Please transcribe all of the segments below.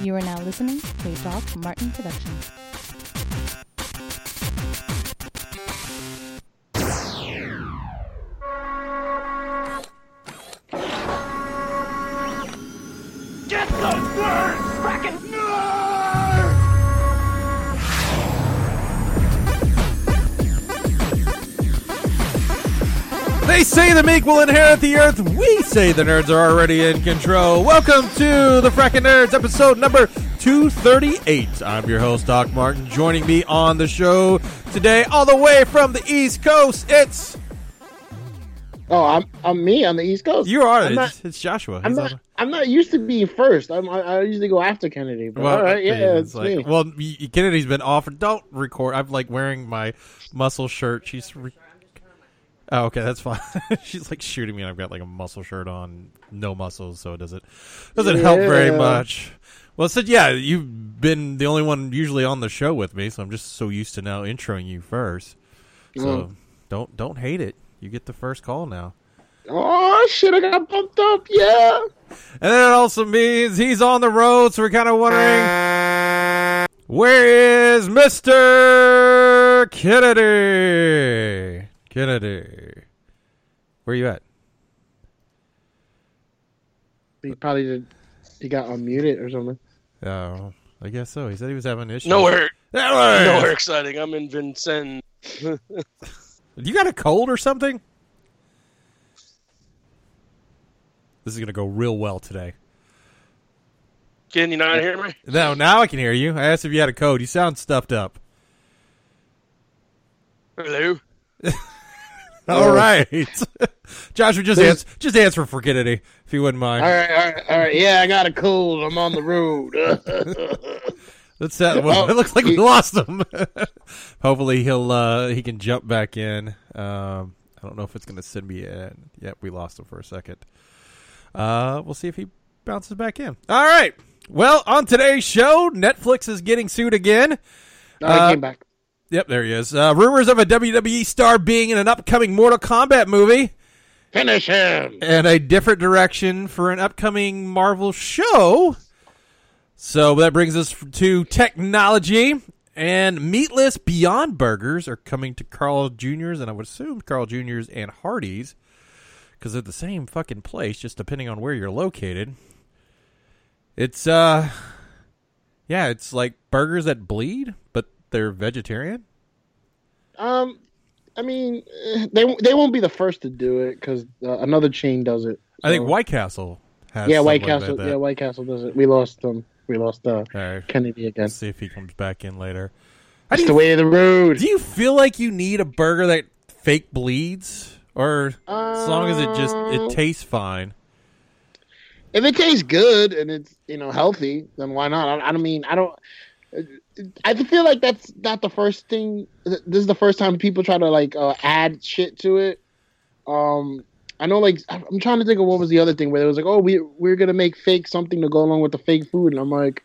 You are now listening to a Doc Martin production. Get those words! They say the meek will inherit the earth. We say the nerds are already in control. Welcome to the Frackin' Nerds, episode number 238. I'm your host, Doc Martin. Joining me on the show today, all the way from the East Coast, it's. Oh, I'm I'm me on the East Coast. You are. It's, not, it's Joshua. I'm He's not. on- I'm not used to being first. I'm, I, I usually go after Kennedy. But all right, yeah, it's, like, me. Well, Kennedy's been offered. Don't record. I'm like wearing my muscle shirt. She's. Re- oh, okay, that's fine. She's like shooting me, and I've got like a muscle shirt on, no muscles, so it doesn't doesn't help very much. Well, said, yeah, you've been the only one usually on the show with me, so I'm just so used to now introing you first. So Mm. don't don't hate it. You get the first call now. Oh shit! I got bumped up. Yeah. And then it also means he's on the road, so we're kind of wondering where is Mr. Kennedy? Kennedy. Where you at? He probably did. He got unmuted or something. Oh, I guess so. He said he was having issues. Nowhere, Nowhere. nowhere exciting. I'm in Vincennes. You got a cold or something? This is going to go real well today. Can you not hear me? No, now I can hear you. I asked if you had a code. You sound stuffed up. Hello. All right. Joshua, just answer, just answer for Kennedy, if you wouldn't mind. All right, all right, all right. Yeah, I got a cold. I'm on the road. That's that. Well, Oh, it looks like we he- lost him. Hopefully, he'll uh, he can jump back in. Um, I don't know if it's going to send me in. Yep, we lost him for a second. Uh, we'll see if he bounces back in. All right. Well, on today's show, Netflix is getting sued again. no, I Uh, came back. Yep, there he is. Uh, rumors of a WWE star being in an upcoming Mortal Kombat movie. Finish him. and a different direction for an upcoming Marvel show. So that brings us to technology and meatless Beyond Burgers are coming to Carl Jr.'s, and I would assume Carl Jr.'s and Hardee's because they're the same fucking place, just depending on where you're located. It's uh, yeah, it's like burgers that bleed, but they're vegetarian. Um, I mean, eh, they they won't be the first to do it because uh, another chain does it. I think White Castle has. Yeah, White like Castle. Yeah, White Castle does it. We lost them. We lost uh, right. Kennedy again. Let's see if he comes back in later. That's the way of the road. do you feel like you need a burger that fake bleeds, or as long as it just Uh, it tastes fine? if it tastes good and it's you know healthy, then why not? I, I don't mean I don't. I feel like that's not the first thing. This is the first time people try to like uh, add shit to it. Um, I know, like I'm trying to think of what was the other thing where it was like, oh, we we're gonna make fake something to go along with the fake food, and I'm like,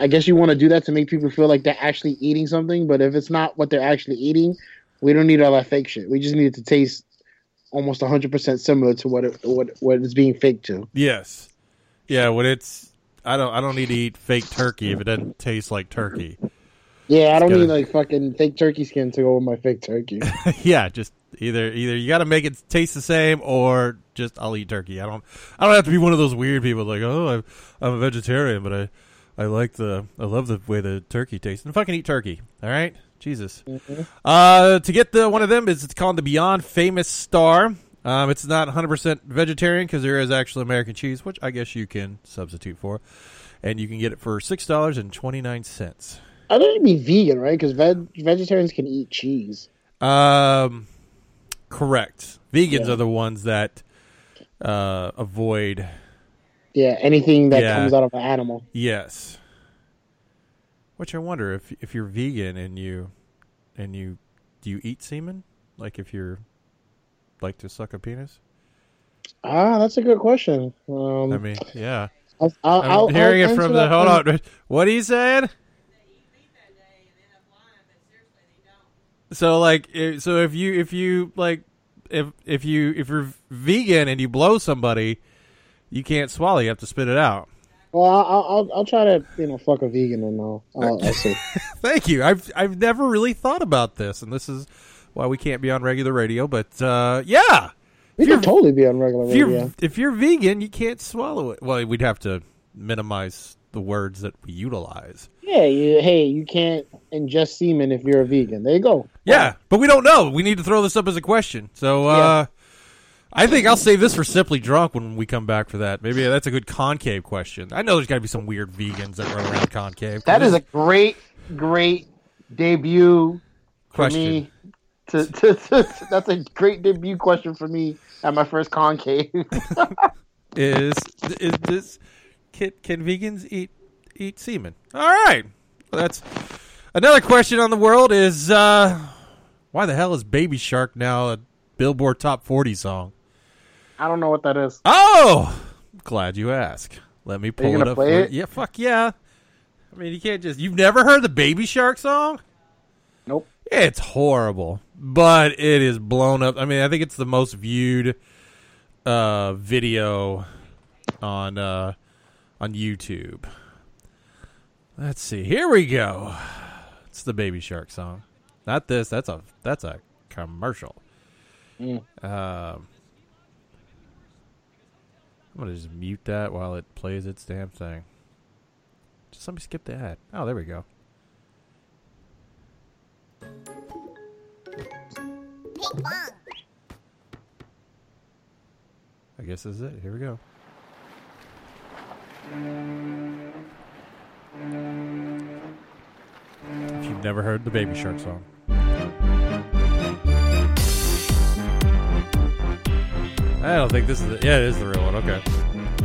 I- guess you want to do that to make people feel like they're actually eating something, but if it's not what they're actually eating, we don't need all that fake shit. We just need it to taste almost 100 percent similar to what it what what it's being faked to. Yes, yeah. When it's I don't I don't need to eat fake turkey if it doesn't taste like turkey. Yeah, I don't gotta- need like fucking fake turkey skin to go with my fake turkey. yeah, just either either you got to make it taste the same or just I'll eat turkey. I don't I don't have to be one of those weird people like oh I'm, I'm a vegetarian but I I like the I love the way the turkey tastes. And fucking eat turkey, all right, Jesus. Uh, to get the one of them is it's called the Beyond Famous Star. Um, it's not 100% vegetarian because there is actually American cheese, which I guess you can substitute for, and you can get it for six dollars and twenty nine cents. I think it'd be vegan, right? Because veg- vegetarians can eat cheese. Um, Correct. Vegans Yeah. are the ones that uh, avoid. Yeah, anything that Yeah. comes out of an animal. Yes. Which I wonder if if you're vegan and you and you do you eat semen? Like if you're like to suck a penis? Ah, that's a good question. Um, I mean, yeah. I'll, I'll, I'm I'll, hearing it from the. Hold on. What are you saying? So like, so if you if you like, if if you if you're vegan and you blow somebody, you can't swallow. You have to spit it out. Well, I'll, I'll I'll try to you know fuck a vegan and I'll I'll, I'll see. Thank you. I've I've never really thought about this, and this is why we can't be on regular radio. But uh, yeah, We If you're- could totally be on regular if you're radio. if you're vegan, you can't swallow it. Well, we'd have to minimize the words that we utilize. Yeah, you, hey, you can't ingest semen if you're a vegan. There you go. Yeah, but we don't know. We need to throw this up as a question. So uh, I think I'll save this for simply drunk when we come back for that. Maybe that's a good concave question. I know there's got to be some weird vegans that run around concave. That is a great, great debut for question. To, to, to, that's a great debut question for me at my first concave. is is this can, can vegans eat eat semen? All right, well, that's another question on the world. Is uh, why the hell is Baby Shark now a Billboard Top 40 song? I don't know what that is. Oh, glad you asked. Let me pull it up. play it? Yeah, fuck yeah. I mean, you can't just. You've never heard the Baby Shark song? It's horrible, but it is blown up. I mean, I think it's the most viewed uh, video on uh, on YouTube. Let's see. Here we go. It's the Baby Shark song. Not this. That's a that's a commercial. Mm. Um, I'm gonna just mute that while it plays its damn thing. Just let me skip the ad. Oh, there we go. I guess this is it. Here we go. If you've never heard the Baby Shark song. I don't think this is the, yeah, it is the real one. Okay.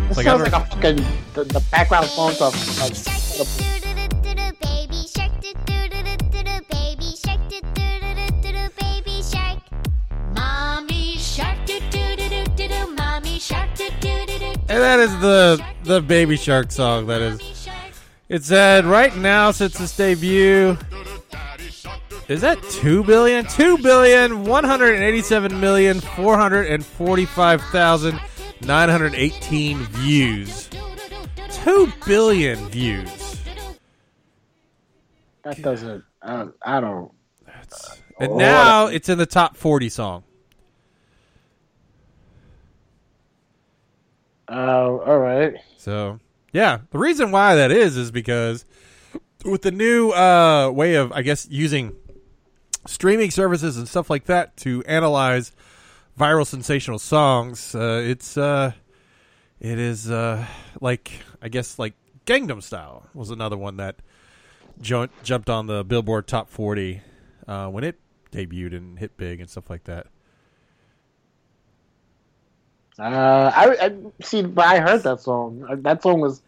This Like, sounds I've like a fucking the, the background phone stuff. Like, And that is the the Baby Shark song. That is. It said right now since its debut. Is that two billion? Two billion one hundred and eighty-seven million four hundred and forty-five thousand nine hundred eighteen views. Two billion views. that doesn't. Uh, I don't. And Oh, now it's in the top forty song. Uh, all right. So yeah, the reason why that is is because with the new uh, way of, I guess, using streaming services and stuff like that to analyze viral sensational songs, uh, it's uh, it is uh, like I guess like Gangnam Style was another one that ju- jumped on the Billboard Top 40 uh, when it debuted and hit big and stuff like that. Uh, I, I see, but I heard that song. Uh, That song was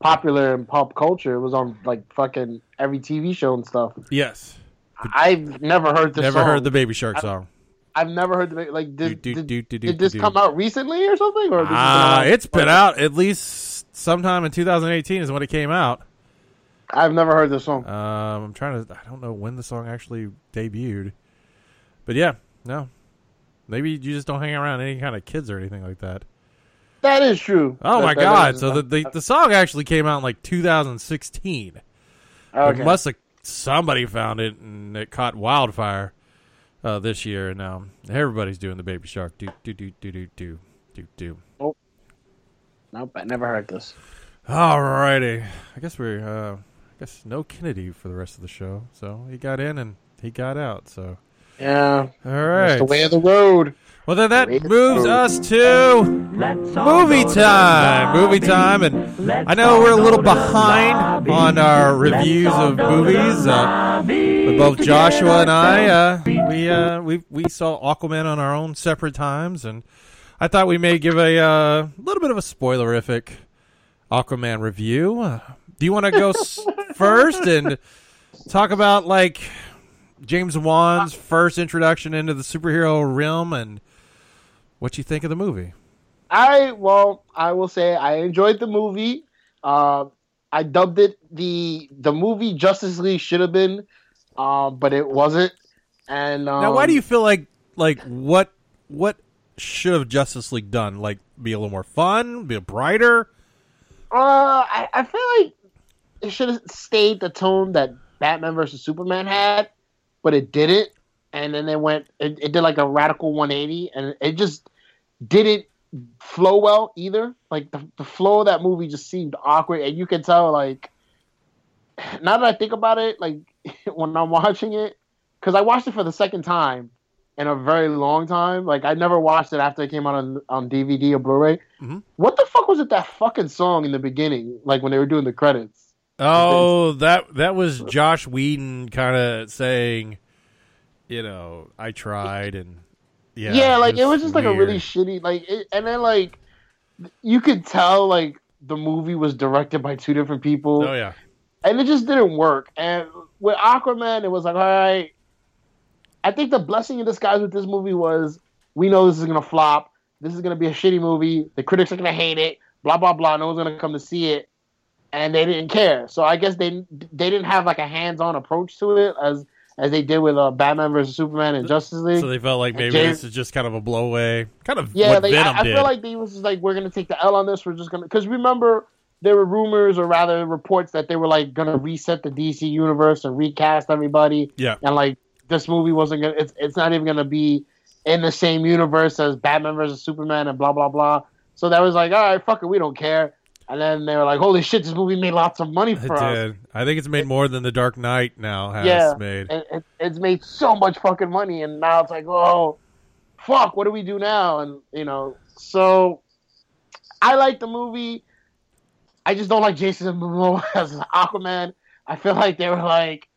popular in pop culture. It was on like fucking every TV show and stuff. Yes, I've never heard this. never song. heard the Baby Shark song. I've never heard the like. Did, Do, do, did, do, did this come out recently or something? Or Ah, it's been out at least sometime in 2018 is when it came out. I've never heard this song. Um, I'm trying to. I don't know when the song actually debuted, but yeah, no. Maybe you just don't hang around any kind of kids or anything like that. That is true. Oh That- my that god! So the, the the song actually came out in like 2016. okay. It must have somebody found it and it caught wildfire uh, this year, and now everybody's doing the Baby Shark. Do do do do do do do do. Nope, I never heard this. Alrighty. I guess we're uh I guess no Kennedy for the rest of the show. So he got in and he got out, so Yeah, all that's the way of the road. Well then that moves us to movie time. Movie time and I know we're a little behind on our reviews of movies. Uh, but both Joshua and I uh we uh, we we saw Aquaman on our own separate times, and I thought we may give a uh, little bit of a spoilerific Aquaman review. Uh, do you want to go s- first and talk about like James Wan's first introduction into the superhero realm and what you think of the movie? I well, I will say I enjoyed the movie. Uh, I dubbed it the the movie Justice League should have been, uh, but it wasn't. And um, now, why do you feel like like what what should have Justice League done? Like, be a little more fun, be brighter. Uh, I, I feel like it should have stayed the tone that Batman versus Superman had, but it didn't. And then they went, it, it did like a radical 180, and it just didn't flow well either. Like the, the flow of that movie just seemed awkward, and you can tell, like, now that I think about it, like when I'm watching it, because I watched it for the second time in a very long time. Like I never watched it after it came out on on DVD or Blu-ray. Mhm. What the fuck was it that fucking song in the beginning? Like when they were doing the credits. Oh, that that was Josh Whedon kind of saying, you know, I tried and yeah, Yeah, like it was just like a really shitty like, it, and then like you could tell like the movie was directed by two different people. oh yeah, and it just didn't work. And with Aquaman, it was like, all right. I think the blessing in disguise with this movie was we know this is gonna flop. This is gonna be a shitty movie. The critics are gonna hate it. Blah blah blah. No one's gonna come to see it, and they didn't care. So I guess they they didn't have like a hands-on approach to it as as they did with uh, Batman versus Superman and Justice League. so they felt like maybe James- this is just kind of a blowaway, kind of Yeah, what like, Venom I, I did. feel like they was just like, we're gonna take the L on this. We're just gonna because remember there were rumors or rather reports that they were like gonna reset the DC universe and recast everybody. yeah, And like this movie wasn't gonna, it's it's not even gonna be in the same universe as Batman versus Superman and blah blah blah. So that was like, all right, fuck it, we don't care. And then they were like, holy shit, this movie made lots of money it for us. did. I think it's made more than the Dark Knight now has Yeah, made. and it, it's made so much fucking money, and now it's like, oh, fuck, what do we do now? And you know, so I like the movie. I just don't like Jason Momoa as Aquaman. I feel like they were like,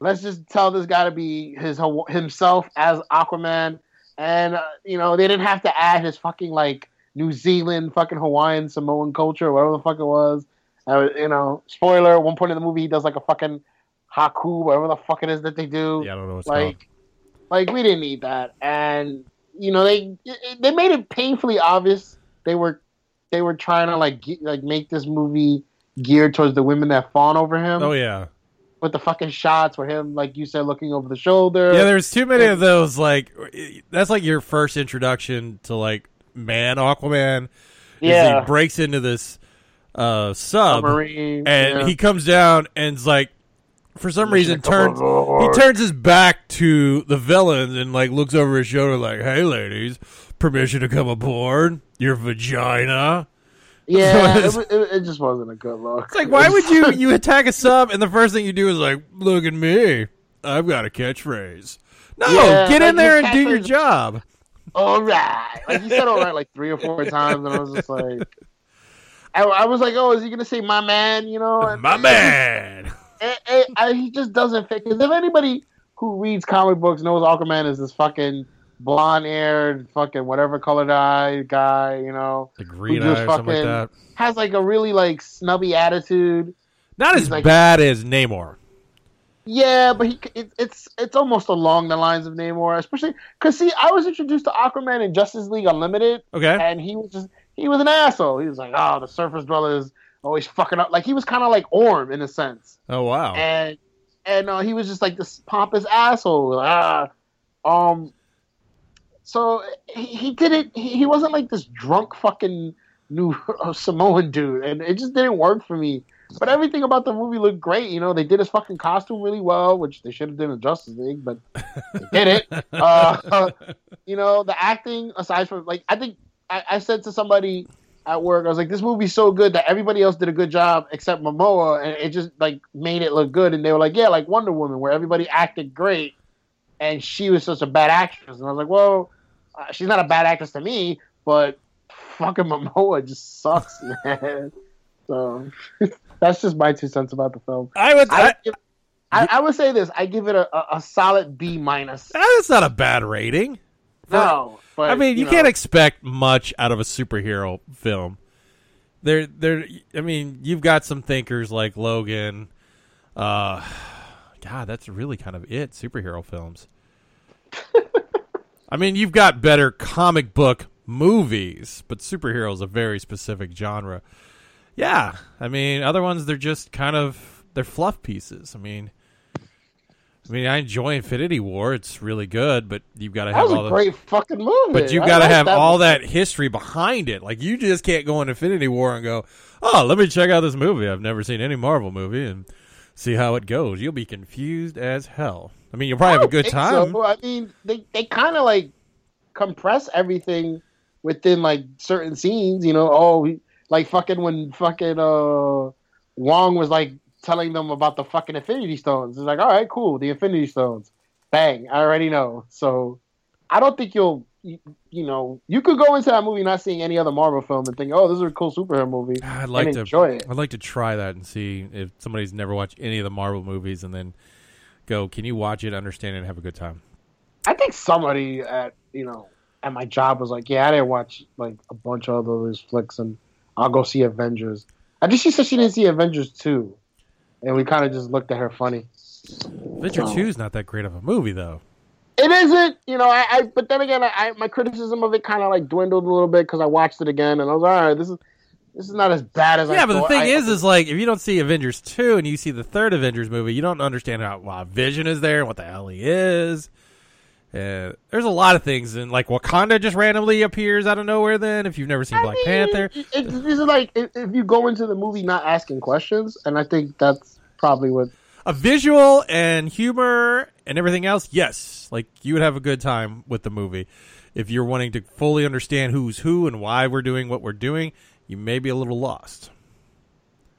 let's just tell this guy to be his himself as Aquaman, and uh, you know, they didn't have to add his fucking like New Zealand, fucking Hawaiian, Samoan culture, whatever the fuck it was. Uh, you know, spoiler: at one point in the movie, he does like a fucking haka, whatever the fuck it is that they do. yeah, I don't know what's called. like, like we didn't need that, and you know they they made it painfully obvious they were they were trying to like ge- like make this movie geared towards the women that fawn over him Oh yeah, with the fucking shots for him, like you said, looking over the shoulder. yeah. There's too many of those. Like that's like your first introduction to like man Aquaman. yeah, he breaks into this uh, sub submarine, and yeah. he comes down and's like for some reason turns he turns his back to the villains and like looks over his shoulder like hey ladies permission to come aboard your vagina yeah, So it, it, it just wasn't a good look. it's like why would you you attack a sub and the first thing you do is like look at me i've got a catchphrase no Yeah, get in there and do your job all right. Like he said all right like three or four times, and I was just like, I, I was like, oh, is he gonna say my man? You know, and- my man it, I, he just doesn't fit. Because if anybody who reads comic books knows Aquaman is this fucking blonde-haired, fucking whatever colored eye guy, you know, the green Who eye just or something like fucking- that has like a really like snubby attitude. not He's as like- bad as namor Yeah, but he it, it's it's almost along the lines of Namor, especially because see, I was introduced to Aquaman in Justice League Unlimited, okay and he was just he was an asshole. He was like, oh, the surface dwellers always fucking up. Like he was kind of like Orm in a sense. oh wow and and uh, he was just like this pompous asshole. Ah, um, so he, he didn't. He, he wasn't like this drunk fucking new Samoan dude, and it just didn't work for me. But everything about the movie looked great. You know, they did his fucking costume really well, which they should have done in Justice League, but they did it. Uh, you know, the acting aside from like, I think I, I said to somebody at work, I was like, this movie's so good that everybody else did a good job except Momoa, and it just like made it look good. And they were like, yeah, like Wonder Woman, where everybody acted great, and she was such a bad actress. And I was like, well, uh, she's not a bad actress to me, but fucking Momoa just sucks, man. So that's just my two cents about the film. i would I, I, give, I, I would say this. I give it a, a, a solid B minus. That's not a bad rating. No, but I mean, you, know, can't expect much out of a superhero film. There, there. I mean, you've got some thinkers like Logan. Uh, God, that's really kind of it. Superhero films. I mean, you've got better comic book movies, but superhero is a very specific genre. Yeah, I mean, other ones they're just kind of they're fluff pieces. I mean, I mean, I enjoy Infinity War; it's really good, but you've got to have all a the great fucking movie. but you've got to like have all movie. that history behind it. Like you just can't go in Infinity War and go, "Oh, let me check out this movie. I've never seen any Marvel movie and see how it goes." You'll be confused as hell. I mean, you'll probably have a good time. so. I mean, they they kind of like compress everything within like certain scenes. You know, oh, he- like fucking when fucking uh Wong was like telling them about the fucking Infinity Stones. It's like, all right, cool, the Infinity Stones. Bang, I already know. So I don't think you'll. You, you know, you could go into that movie not seeing any other Marvel film and think, "Oh, this is a cool superhero movie." I'd like and to enjoy it. I'd like to try that and see if somebody's never watched any of the Marvel movies and then go, "Can you watch it, understand it, and have a good time?" I think somebody at you know at my job was like, "Yeah, I didn't watch like a bunch of those flicks, and I'll go see Avengers." I think she said she didn't see Avengers two, and we kind of just looked at her funny. Adventure So- Two is not that great of a movie, though. It isn't, you know. I, I but then again, I, I my criticism of it kind of like dwindled a little bit because I watched it again, and I was all right. This is this is not as bad as I Yeah, but the thought. thing I- is, is like if you don't see Avengers two and you see the third Avengers movie, you don't understand how wow, Vision is there and what the hell he is. Uh, there's a lot of things, and like Wakanda just randomly appears out of nowhere. Then, if you've never seen I Black mean, Panther, It, it, this is like if, if you go into the movie not asking questions, and I think that's probably what a visual and humor and everything else, yes, like you would have a good time with the movie. If you're wanting to fully understand who's who and why we're doing what we're doing, you may be a little lost.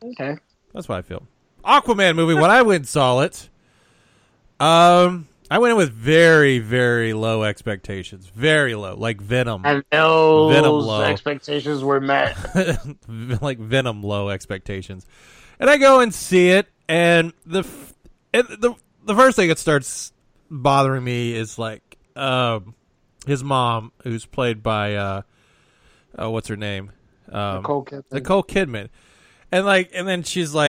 okay. That's what I feel. Aquaman movie. When I went and saw it, um, I went in with very, very low expectations. Very low, like Venom, And those Venom low. expectations were met. like Venom low expectations. And I go and see it, and the f- and the the first thing that starts bothering me is like um his mom, who's played by uh, uh what's her name, um, Nicole Kidman. Nicole Kidman, and like and then she's like.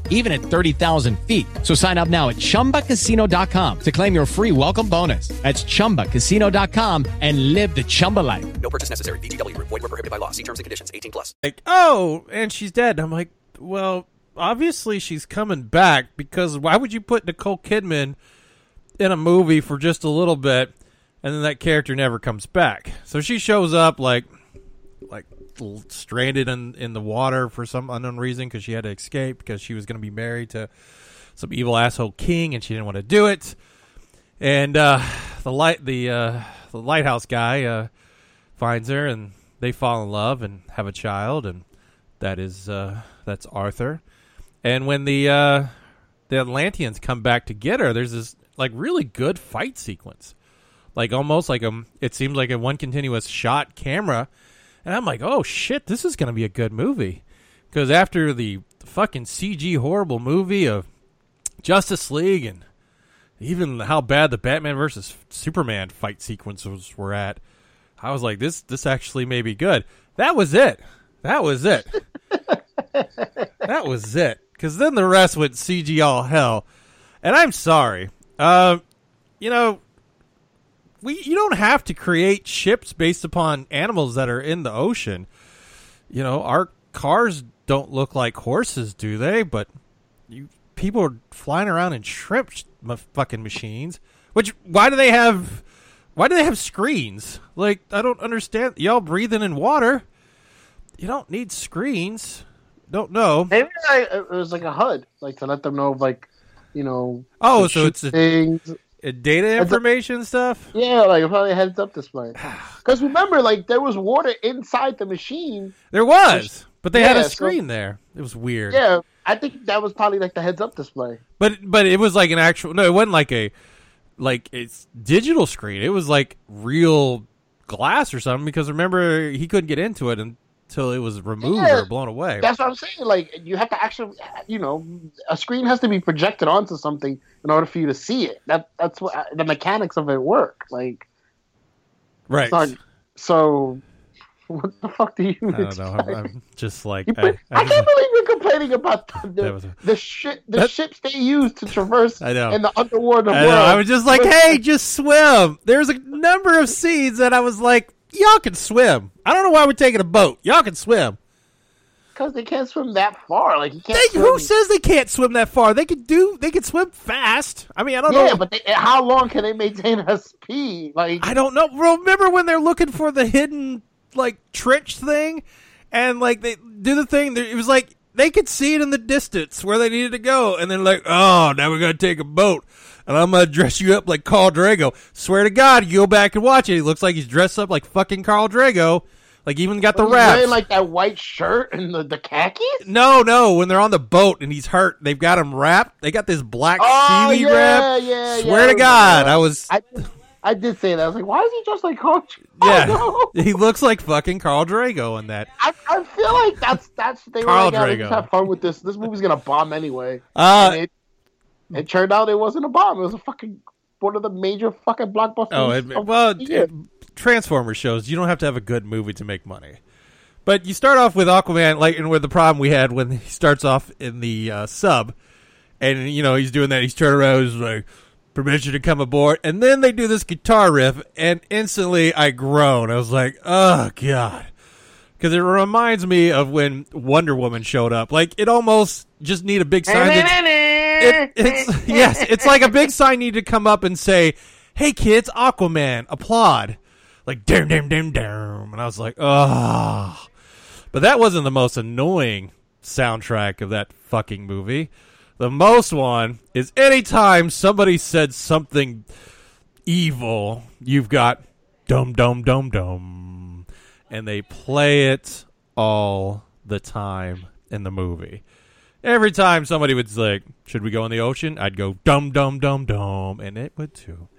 even at 30,000 feet. So sign up now at chumbacasino.com to claim your free welcome bonus. That's chumbacasino.com and live the Chumba life. No purchase necessary. VGW. Void were prohibited by law. See terms and conditions. 18 plus. like, oh, and she's dead. I'm like, well, obviously she's coming back because why would you put Nicole Kidman in a movie for just a little bit and then that character never comes back? So she shows up like, like l- stranded in in the water for some unknown reason because she had to escape because she was going to be married to some evil asshole king and she didn't want to do it. And uh, the light the uh, the lighthouse guy uh, finds her and they fall in love and have a child and that is uh, that's Arthur. And when the uh, the Atlanteans come back to get her, there's this like really good fight sequence, like almost like a it seems like a one continuous shot camera, and I'm like, oh shit, this is gonna be a good movie, because after the fucking CG horrible movie of Justice League and even how bad the Batman versus Superman fight sequences were at, I was like, this this actually may be good. That was it. That was it. that was it. Because then the rest went CG all hell. And I'm sorry. Uh, you know, we you don't have to create ships based upon animals that are in the ocean. You know, our cars don't look like horses, do they? But you people are flying around in shrimp sh- m- fucking machines. Which why do they have? Why do they have screens? Like I don't understand. Y'all breathing in water. You don't need screens. Don't know. Maybe I, it was like a HUD, like to let them know, like you know. Oh, so it's a- things. Uh, data a- information stuff. Yeah, like probably a heads up display. Because remember, like there was water inside the machine. There was, but they had Yeah, a so- screen there. It was weird. Yeah, I think that was probably like the heads up display. But but it was like an actual. No, it wasn't like a like it's digital screen. It was like real glass or something. Because remember, he couldn't get into it until it was removed Yeah, or blown away. That's what I'm saying. Like you have to actually, you know, a screen has to be projected onto something in order for you to see it. That that's what the mechanics of it work. Like right. not- so. What the fuck do you? I don't know. I'm, I'm just like I, I I can't believe you're complaining about the the, a- the shit the That- ships they use to traverse I know. in the underwater I, world. know, I was just like, hey, just swim. There's a number of scenes that I was like, y'all can swim. I don't know why we're taking a boat. Y'all can swim. because they can't swim that far. Like you can't. They, who says they can't swim that far? They can do. They can swim fast. I mean, I don't Yeah, know. Yeah, but they, how long can they maintain a speed? Like I don't know. Remember when they're looking for the hidden like trench thing, and like they do the thing? It was like they could see it in the distance where they needed to go, and then like, oh, now we're gonna take a boat, and I'm gonna dress you up like Khal Drogo. Swear to God, you go back and watch it. He looks like he's dressed up like fucking Khal Drogo. Like even got the He's wraps. wearing like that white shirt and the, the khakis. no, no. When they're on the boat and he's hurt, they've got him wrapped. They got this black Oh seaweed yeah, wrap. yeah, yeah. Swear I to God, I was. I, I did say that. I was like, why is he just like Khal? yeah, Oh, no. he looks like fucking Khal Drogo in that. I, I feel like that's that's they Khal were like, yeah, Drogo. just have fun with this. This movie's gonna bomb anyway. Uh, it, it turned out it wasn't a bomb. It was a fucking one of the major fucking blockbusters. Oh, it, of well, the year. it, Transformers shows you don't have to have a good movie to make money. But you start off with Aquaman, like, and with the problem we had when he starts off in the uh, sub, and you know he's doing that. He's turning around, he's like, "Permission to come aboard," and then they do this guitar riff, and instantly I groan. I was like, "Oh god," because it reminds me of when Wonder Woman showed up. Like, it almost just need a big sign. that- it, it's yes, it's like a big sign needed to come up and say, "Hey kids, Aquaman, applaud!" Like damn, damn, damn, damn, and I was like, "Oh," but that wasn't the most annoying soundtrack of that fucking movie. The most one is anytime somebody said something evil, you've got dum dum dum dum, and they play it all the time in the movie. Every time somebody would like, "Should we go in the ocean?" I'd go dum dum dum dum, and it would too.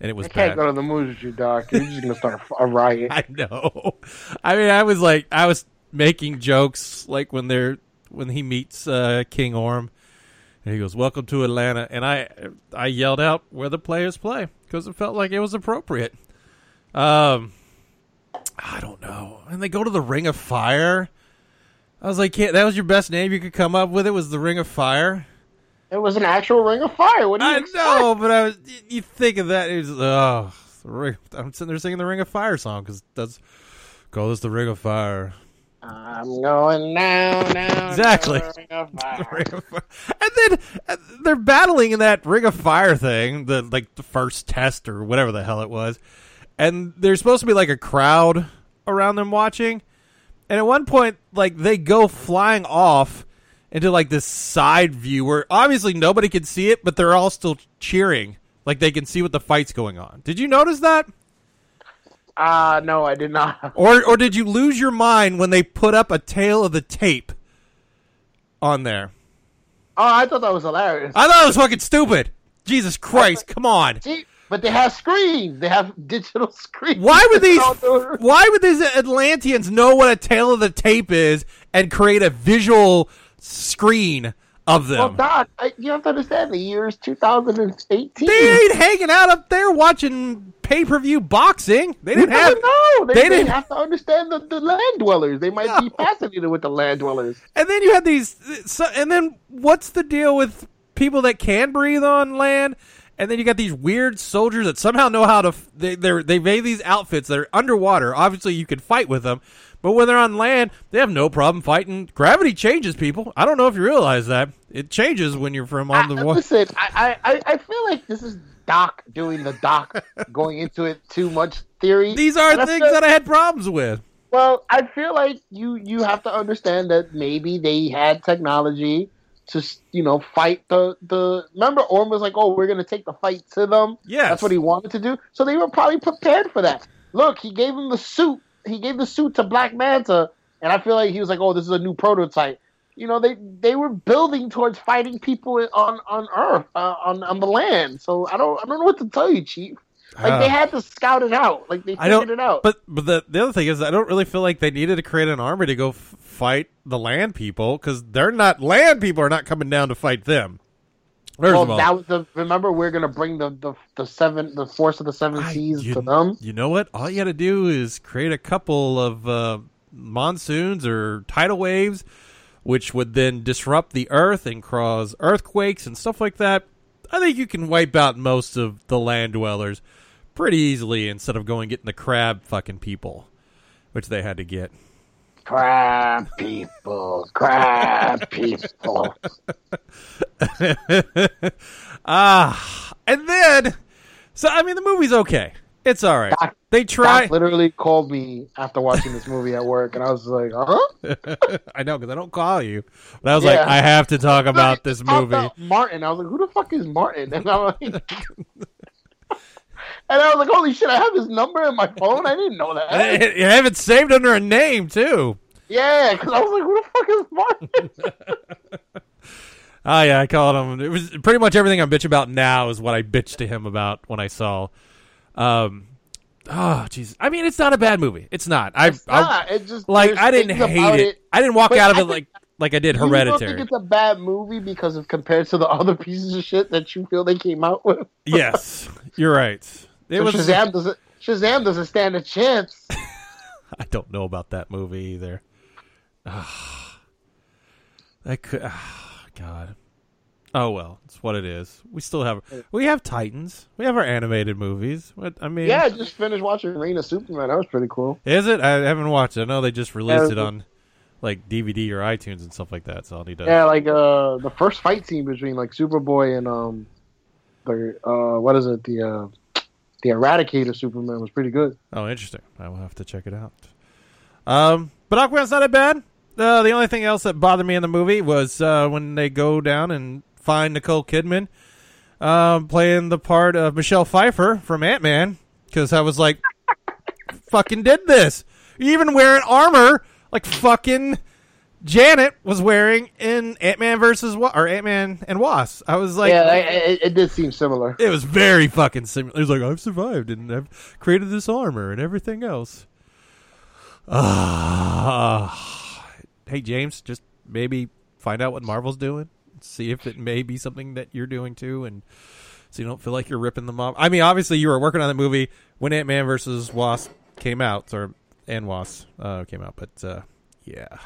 And it was I can't bad. go to the movies with you, Doc. You're just gonna start a riot. I know. I mean, I was like, I was making jokes like when they're when he meets uh, King Orm, and he goes, "Welcome to Atlanta," and I I yelled out where the players play because it felt like it was appropriate. Um, I don't know, and they go to the Ring of Fire. I was like, "Can't that was your best name you could come up with? It was the Ring of Fire." It was an actual ring of fire. What do you I expect? know, but I was. You think of that? It was, oh, ring, I'm sitting there singing the Ring of Fire song because that's call this the Ring of Fire. I'm going down, down. Exactly. the ring of fire. Ring of Fire. And then they're battling in that Ring of Fire thing, the like the first test or whatever the hell it was. And there's supposed to be like a crowd around them watching. And at one point, like they go flying off into like this side view where obviously nobody can see it, but they're all still cheering. Like they can see what the fight's going on. Did you notice that? Uh no, I did not. Or or did you lose your mind when they put up a tail of the tape on there? Oh, I thought that was hilarious. I thought it was fucking stupid. Jesus Christ, come on. But they have screens. They have digital screens. Why would these why would these Atlanteans know what a tail of the tape is and create a visual screen of Well, them? Doc, I, you have to understand the year is 2018. they ain't hanging out up there watching pay-per-view boxing. They didn't have know. They, they they didn't- have to understand the, the land dwellers. They might be fascinated with the land dwellers. And then you had these so, and then what's the deal with people that can breathe on land And then you got these weird soldiers that somehow know how to. They they're, they made these outfits that are underwater. Obviously, you could fight with them, but when they're on land, they have no problem fighting. Gravity changes people. I don't know if you realize that it changes when you're from on the I, water. listen, I, I, I- I feel like this is Doc doing the Doc going into it too much theory. These are And I things feel- that I had problems with. Well, I feel like you you have to understand that maybe they had technology to you know fight the the. Remember, Orm was like, "Oh, we're gonna take the fight to them." Yeah, that's what he wanted to do. So they were probably prepared for that. Look, he gave him the suit. He gave the suit to Black Manta, and I feel like he was like, "Oh, this is a new prototype." You know, they they were building towards fighting people on on Earth uh, on on the land. So I don't I don't know what to tell you, Chief. Like Ah. they had to scout it out. Like they I figured don't. it out. But but the the other thing is, I don't really feel like they needed to create an army to go f- fight the land people because they're not land people are not coming down to fight them. First well, that was the. Remember, we're gonna bring the the, the seven, the force of the seven seas you, to them. you know what? All you got to do is create a couple of uh, monsoons or tidal waves, which would then disrupt the earth and cause earthquakes and stuff like that. I think you can wipe out most of the land dwellers pretty easily instead of going getting the crab fucking people, which they had to get. Crab people, crab people. ah, and then, so I mean, the movie's okay. It's all right. Doc- they try. Doc literally called me after watching this movie at work, and I was like, "Huh?" I know because I don't call you, but I was like, I have to talk about this movie. out Martin. I was like, "Who the fuck is Martin?" And I'm like, and I was like, "Holy shit! I have his number in my phone. I didn't know that." I I have it saved under a name too. yeah, because I was like, "Who the fuck is Martin?" Oh yeah, I called him. It was pretty much everything I bitch about now is what I bitched to him about when I saw. Um, oh jeez, I mean it's not a bad movie. It's not. I, It's I. It just like I didn't hate about it. I didn't walk out of I it like like I did Hereditary. You don't think it's a bad movie because of compared to the other pieces of shit that you feel they came out with? yes, you're right. It So was. Shazam doesn't. Shazam doesn't stand a chance. I don't know about that movie either. I could. ah, God. Oh well, it's what it is. We still have we have Titans. We have our animated movies. What I mean, Yeah, I just finished watching Reign of Superman. That was pretty cool. is it? I haven't watched it. I know they just released Yeah, it on like DVD or iTunes and stuff like that. So I'll need to. Yeah, like uh, the first fight scene between like Superboy and um, the uh, what is it? The uh, the Eradicator Superman was pretty good. Oh, interesting. I will have to check it out. Um, but Aquaman's not that bad. Uh, the only thing else that bothered me in the movie was uh, when they go down and find Nicole Kidman um, playing the part of Michelle Pfeiffer from Ant Man, because I was like, fucking did this. You Even wearing armor like fucking Janet was wearing in Ant Man versus Wa- or Ant Man and Wasp. I was like, yeah, I, it, it did seem similar. it was very fucking similar. It was like I've survived and I've created this armor and everything else. Ah, hey James, just maybe find out what Marvel's doing. See if it may be something that you're doing too, and so you don't feel like you're ripping them off. I mean, obviously you were working on the movie when Ant Man versus Wasp came out, or and Wasp uh, came out, but uh, yeah.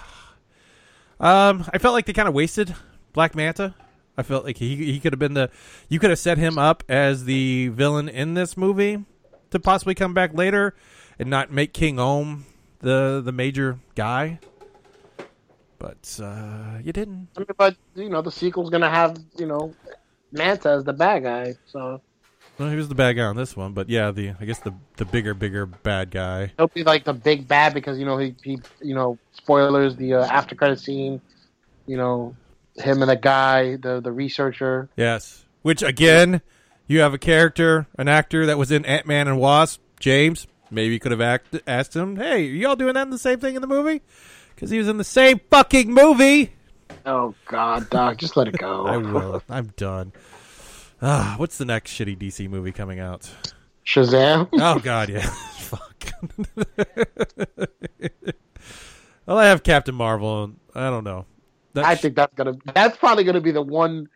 Um, I felt like they kind of wasted Black Manta. I felt like he he could have been the you could have set him up as the villain in this movie to possibly come back later and not make King Orm the the major guy. But uh, you didn't. I mean, but you know, the sequel's gonna have you know Manta as the bad guy, so Well, he was the bad guy on this one, but yeah, the I guess the the bigger bigger bad guy. he'll be like the big bad because you know he, he you know spoilers the uh, after credit scene, you know him and the guy the the researcher. Yes. Which again, you have a character, an actor that was in Ant Man and Wasp, James. Maybe you could have act- asked him, "Hey, are y'all doing that in the same thing in the movie?" Because he was in the same fucking movie. Oh God, Doc, just let it go. I will. I'm done. Ah, what's the next shitty DC movie coming out? Shazam. Oh God, yeah. Fuck. well, I have Captain Marvel. And I don't know. That I think that's gonna that's probably gonna be the one.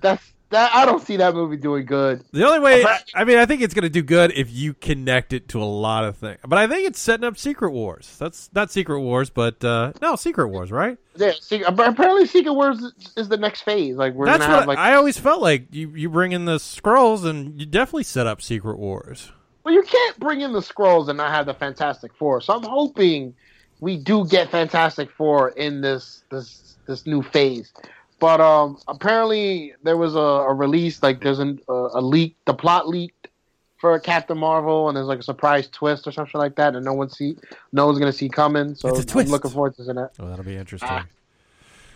That's that I don't see that movie doing good. The only way, I mean, I think it's going to do good if you connect it to a lot of things. But I think it's setting up Secret Wars. That's not Secret Wars, but uh, no, Secret Wars, right? Yeah, see, apparently Secret Wars is- is the next phase. Like we're That's gonna what have like I always felt like. You you bring in the scrolls, and you definitely set up Secret Wars. Well, you can't bring in the scrolls and not have the Fantastic Four. So I'm hoping we do get Fantastic Four in this this this new phase. But um, apparently there was a, a release like there's an, a, a leak, the plot leaked for Captain Marvel, and there's like a surprise twist or something like that, and no one see no one's gonna see coming. So I'm looking forward to seeing that. Oh, that'll be interesting. Ah.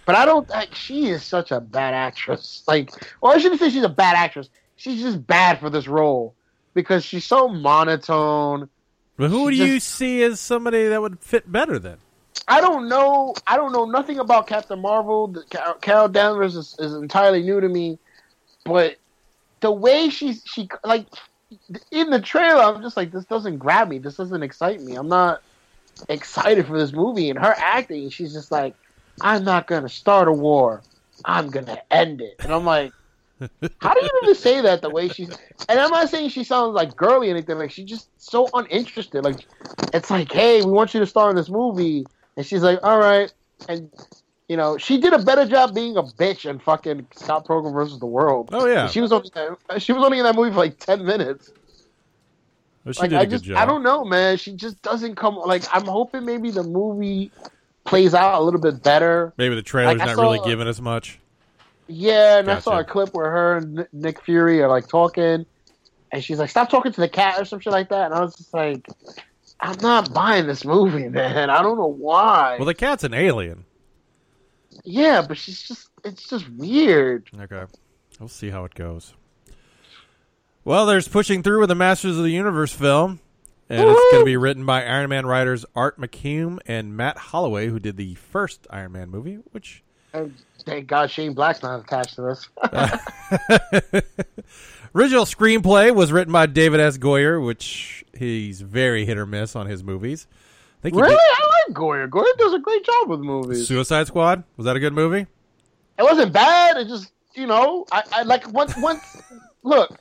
But I don't like she is such a bad actress. Like, well, I shouldn't say she's a bad actress. She's just bad for this role because she's so monotone. But who She do you see as somebody that would fit better then? I don't know. I don't know nothing about Captain Marvel. Carol Danvers is, is entirely new to me, but the way she's she like in the trailer, I'm just like, this doesn't grab me. This doesn't excite me. I'm not excited for this movie. And her acting, she's just like, I'm not gonna start a war. I'm gonna end it. And I'm like, how do you even say that the way she's? And I'm not saying she sounds like girly or anything. Like she's just so uninterested. Like it's like, hey, we want you to star in this movie, and she's like, all right. And you know, she did a better job being a bitch and fucking Scott Pilgrim versus the World. Oh, yeah. she was only she was only in that movie for like ten minutes. Well, she Like did a I good just job. I don't know, man. She just doesn't come. Like I'm hoping maybe the movie plays out a little bit better. Maybe the trailer's Like, not really giving us much. Yeah, and I saw a clip where her and Nick Fury are like talking, and she's like, "Stop talking to the cat" or some shit like that. And I was just like, "I'm not buying this movie, man. I don't know why." Well, the cat's an alien. yeah, but she's just it's just weird. Okay. We'll see how it goes. Well, there's pushing through with the Masters of the Universe film, and it's going to be written by Iron Man writers Art Marcum and Matt Holloway, who did the first Iron Man movie, which And thank God Shane Black's not attached to this. original screenplay was written by David S. Goyer, which he's very hit or miss on his movies. I think he really, did I like Goyer. Goyer does a great job with movies. Suicide Squad. Was that a good movie? It wasn't bad. It just you know, I, I like once once look,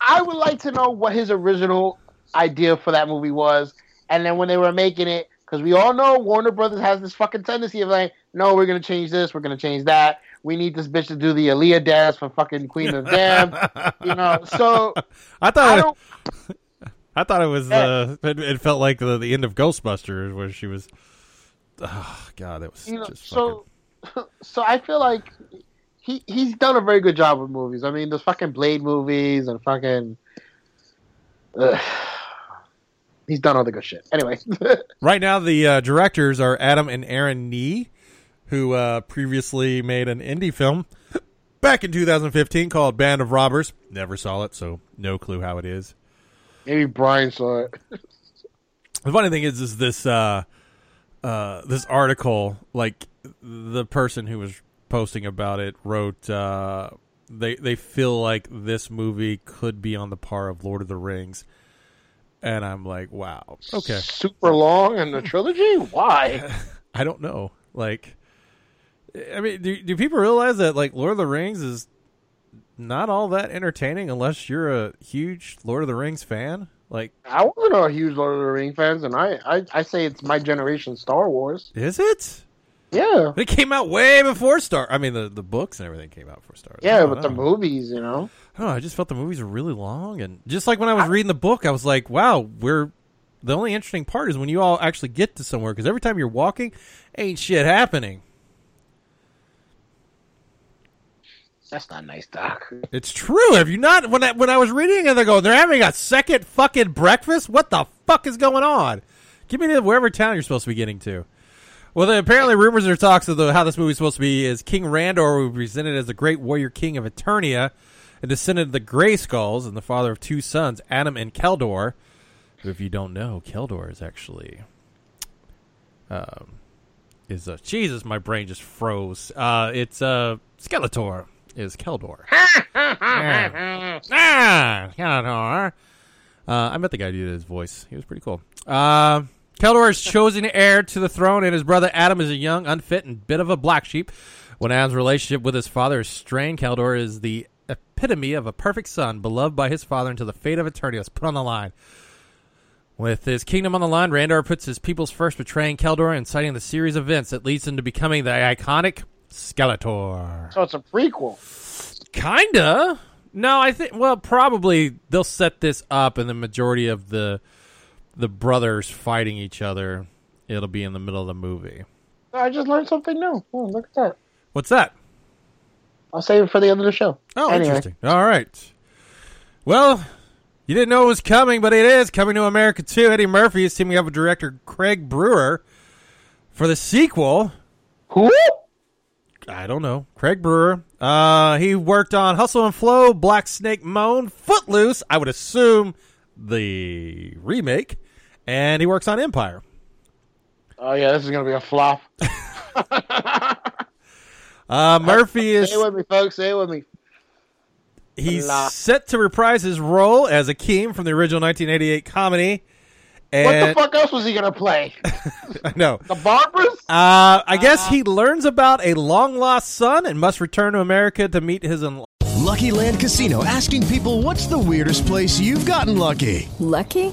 I would like to know what his original idea for that movie was, and then when they were making it, because we all know Warner Brothers has this fucking tendency of like, no, we're gonna change this, we're gonna change that. We need this bitch to do the Aaliyah dance for fucking Queen of Damned, you know. So I I thought don't. I thought it was. Uh, it, it felt like the, the end of Ghostbusters, where she was. Oh God, that was you know, just so so I feel like he he's done a very good job with movies. I mean, there's fucking Blade movies and fucking. He's done all the good shit. Anyway, Right now, the uh, directors are Adam and Aaron Nee, who uh, previously made an indie film back in 2015 called Band of Robbers. Never saw it, so no clue how it is. maybe Brian saw it. The funny thing is, is this uh, uh, this article, like the person who was posting about it wrote, uh, they they feel like this movie could be on the par of Lord of the Rings, and I'm like, wow, okay. Super long in the trilogy. Why? I don't know. Like, I mean, do do people realize that like Lord of the Rings is not all that entertaining unless you're a huge Lord of the Rings fan? Like, I wasn't a huge Lord of the Ring fans, and I, I I say it's my generation Star Wars. is it? Yeah, It came out way before Star. I mean, the the books and everything came out before Star. Wars. Yeah, but the movies, you know. I know. I just felt the movies were really long, and just like when I was reading the book, I was like, "Wow, we're." The only interesting part is when you all actually get to somewhere, because every time you're walking, ain't shit happening. That's not nice, Doc. It's true. Have you not? When I, when I was reading and they go, they're having a second fucking breakfast. What the fuck is going on? Give me to wherever town you're supposed to be getting to. Well, then apparently rumors or talks of the, how this movie's supposed to be is King Randor will be presented as the great warrior king of Eternia, a descendant of the Grayskulls and the father of two sons, Adam and Keldor. If you don't know, Keldor is actually um, is a Jesus. My brain just froze. Uh, it's uh, Skeletor is Keldor. ah, ah, Skeletor. Uh, I met the guy who did his voice. He was pretty cool. Uh, Keldor is chosen heir to the throne, and his brother Adam is a young, unfit, and bit of a black sheep. When Adam's relationship with his father is strained, Keldor is the epitome of a perfect son, beloved by his father until the fate of Eternia was put on the line. With his kingdom on the line, Randor puts his peoples first, betraying Keldor and citing the series of events that leads him to becoming the iconic Skeletor. So it's a prequel. Kinda. No, I think. Well, probably they'll set this up, and the majority of the the brothers fighting each other, it'll be in the middle of the movie. I just learned something new. Oh, look at that. What's that? I'll save it for the end of the show. Oh, Anyway. interesting. All right. Well, you didn't know it was coming, but it is coming to America too. Eddie Murphy is teaming up with director Craig Brewer for the sequel. Who? I don't know. Craig Brewer. Uh, he worked on Hustle and Flow, Black Snake Moan, Footloose. I would assume the remake, and he works on Empire. Oh yeah, this is gonna be a flop. Uh, Murphy is Stay with me, folks. Stay with me. he's set to reprise his role as Akeem from the original 1988 comedy. And what the fuck else was he gonna play? I know. The Barbers? Uh, I guess he learns about a long lost son and must return to America to meet his. Un- Lucky Land Casino asking people what's the weirdest place you've gotten lucky? Lucky?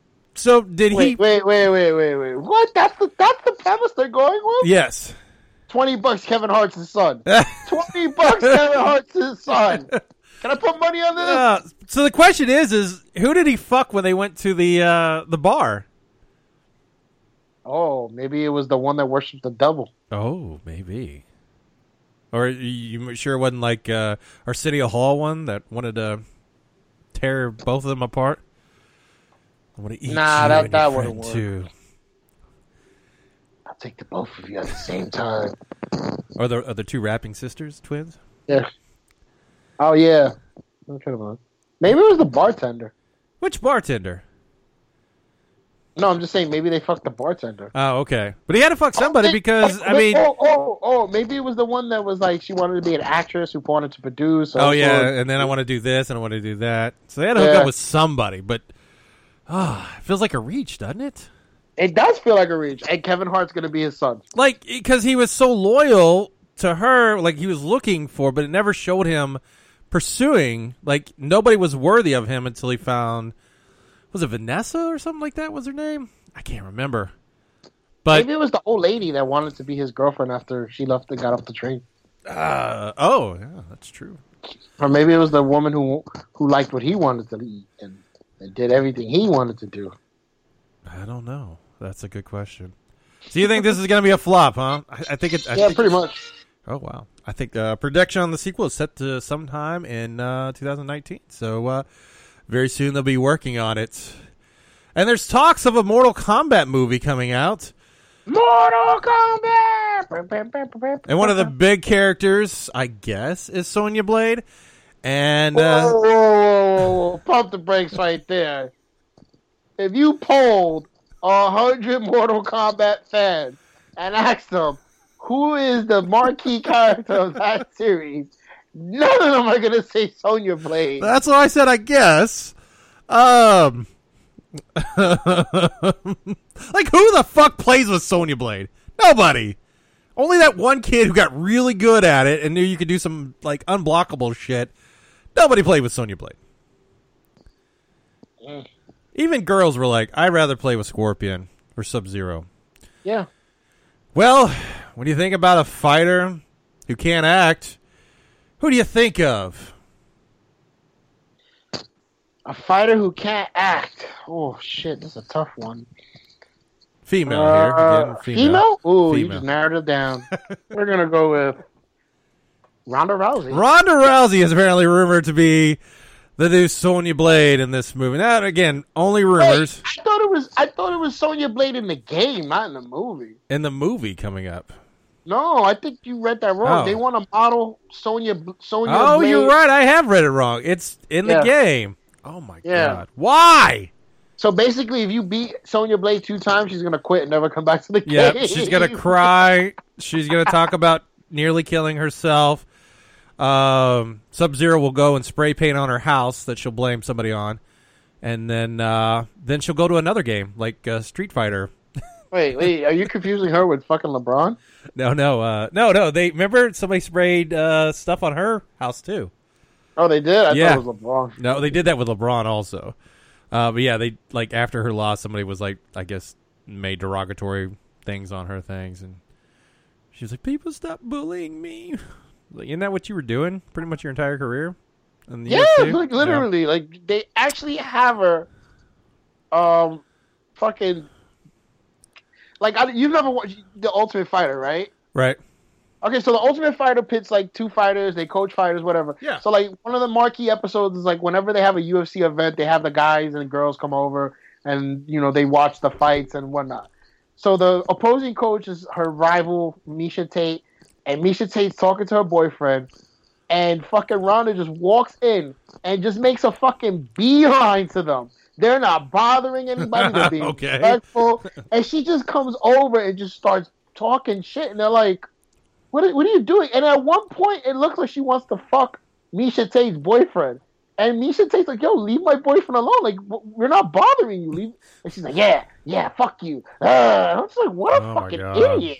so did he? Wait, wait, wait, wait, wait, wait. What? That's the that's the premise they're going with? Yes. Twenty bucks, Kevin Hart's son. Twenty bucks, Kevin Hart's son. Can I put money on this? Uh, so the question is: is who did he fuck when they went to the uh, the bar? Oh, maybe it was the one that worshipped the devil. Oh, maybe. Or you you sure it wasn't like uh, our City Hall one that wanted to tear both of them apart? I want to eat Nah, you that- and that your wouldn't friend too. I'll take the both of you at the same time. Are there are the two rapping sisters twins? Yeah. Oh yeah. Okay, on. Maybe it was the bartender. Which bartender? No, I'm just saying maybe they fucked the bartender. Oh, okay. But he had to fuck somebody Wait, because oh, I mean, oh, oh, oh, maybe it was the one that was like she wanted to be an actress who wanted to produce. oh also- yeah, and then I want to do this and I want to do that. So they had to hook Yeah. up with somebody, but ah, it feels like a reach, doesn't it? It does feel like a reach, and Kevin Hart's gonna be his son. Like because he was so loyal to her, like he was looking for, but it never showed him pursuing. Like nobody was worthy of him until he found was it Vanessa or something like that? Was her name? I can't remember. But maybe it was the old lady that wanted to be his girlfriend after she left and got off the train, uh, oh yeah, that's true. or maybe it was the woman who who liked what he wanted to eat and, and did everything he wanted to do. I don't know. That's a good question. So you think this is going to be a flop, huh? I, I think it. I yeah, think- pretty much. Oh wow! I think uh, production on the sequel is set to sometime in uh, 2019. So uh, very soon they'll be working on it. And there's talks of a Mortal Kombat movie coming out. Mortal Kombat. And one of the big characters, I guess, is Sonya Blade. And Whoa, uh, whoa, whoa, whoa, whoa. pump the brakes right there. If you polled a hundred Mortal Kombat fans and asked them who is the marquee character of that series, none of them are gonna say Sonya Blade. that's what I said. I guess. Um, like who the fuck plays with Sonya Blade? Nobody. Only that one kid who got really good at it and knew you could do some like unblockable shit. Nobody played with Sonya Blade. Even girls were like, "I'd rather play with Scorpion or Sub Zero." Yeah. Well, when you think about a fighter who can't act, who do you think of? A fighter who can't act. Oh shit, that's a tough one. Female here Uh, again. Female. female? Ooh, you just narrowed it down. We're gonna go with Ronda Rousey. Ronda Rousey is apparently rumored to be the new Sonya Blade in this movie. Now, again, only rumors Wait, I thought it was I thought it was Sonya Blade in the game, not in the movie. in the movie coming up. No, I think you read that wrong. Oh. They want to model Sonya. Sonya. Oh, Blade. you're right. I have read it wrong. It's in the game. Oh my Yeah. god. Why? So basically, if you beat Sonya Blade two times, she's gonna quit and never come back to the Yeah, game. she's gonna cry. She's gonna talk about nearly killing herself. Um, Sub Zero will go and spray paint on her house that she'll blame somebody on, and then uh, then she'll go to another game like uh, Street Fighter. Wait, wait, are you confusing her with fucking LeBron? No, no, uh, no, no. They remember somebody sprayed uh, stuff on her house too. Oh, they did. I Yeah. thought it was LeBron. No, they did that with LeBron also. Uh, but yeah, they like after her loss, somebody was like, I guess, made derogatory things on her things, and she was like, "People stop bullying me." Like, isn't that what you were doing pretty much your entire career? In the Yeah, UFC? like literally, like they actually have her. Um, fucking. Like I, you've never watched the Ultimate Fighter, right? Right. Okay, so the Ultimate Fighter pits like two fighters, they coach fighters, whatever. Yeah. So like one of the marquee episodes is like whenever they have a UFC event, they have the guys and girls come over and you know they watch the fights and whatnot. So the opposing coach is her rival Miesha Tate, and Miesha Tate's talking to her boyfriend, and fucking Ronda just walks in and just makes a fucking beeline to them. They're not bothering anybody. They're being Okay. respectful, and she just comes over and just starts talking shit, and they're like. What are, what are you doing? And at one point, it looks like she wants to fuck Miesha Tate's boyfriend. And Miesha Tate's like, yo, leave my boyfriend alone. Like, we're not bothering you. Leave. And she's like, yeah, yeah, fuck you. Uh, I'm just like, what a Oh fucking idiot.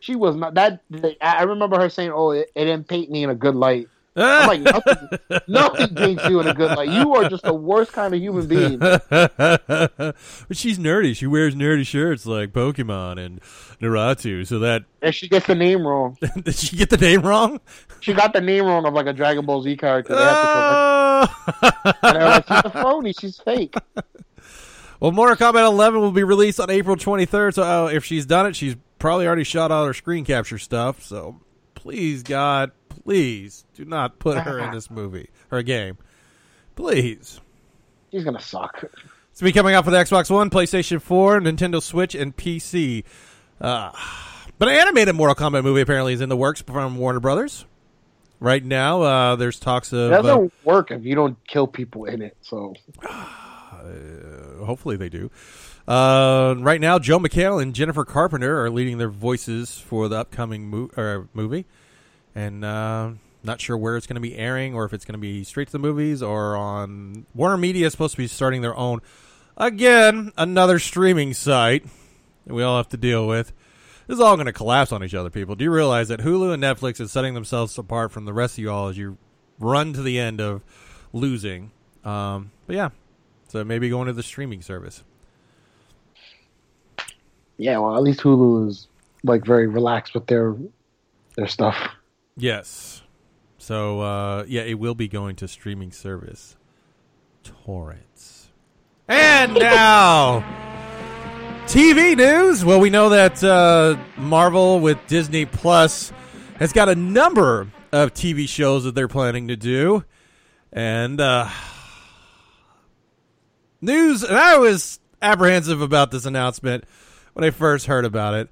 She was not that. I remember her saying, "Oh, it, it didn't paint me in a good light." I'm like, nothing, nothing paints you in a good light. You are just the worst kind of human being. but she's nerdy. She wears nerdy shirts like Pokemon and Naruto. So that And she gets the name wrong. did she get the name wrong? She got the name wrong of like a Dragon Ball Z character. They have. And they're like, she's a phony. She's fake. Well, Mortal Kombat 11 will be released on April 23rd. So uh, if she's done it, she's probably already shot all her screen capture stuff. So please, God, please do not put her in this movie or game. Please. She's gonna suck. It's to be coming out for the Xbox One, PlayStation 4, Nintendo Switch, and PC. Uh, but an animated Mortal Kombat movie apparently is in the works from Warner Brothers. Right now, uh, there's talks of. It uh, doesn't work if you don't kill people in it. So hopefully they do. Uh, right now, Joel McHale and Jennifer Carpenter are leading their voices for the upcoming mo- or movie, and uh, not sure where it's going to be airing or if it's going to be straight to the movies or on Warner Media is supposed to be starting their own again another streaming site that we all have to deal with. This is all going to collapse on each other, people. Do you realize that Hulu and Netflix is setting themselves apart from the rest of you all as you run to the end of losing? Um, but yeah, so maybe going to the streaming service. Yeah, well, at least Hulu is like very relaxed with their their stuff. Yes. So uh, yeah, it will be going to streaming service. Torrents. And now TV news. Well, we know that uh, Marvel with Disney Plus has got a number of TV shows that they're planning to do, and uh, news. And I was apprehensive about this announcement when I first heard about it,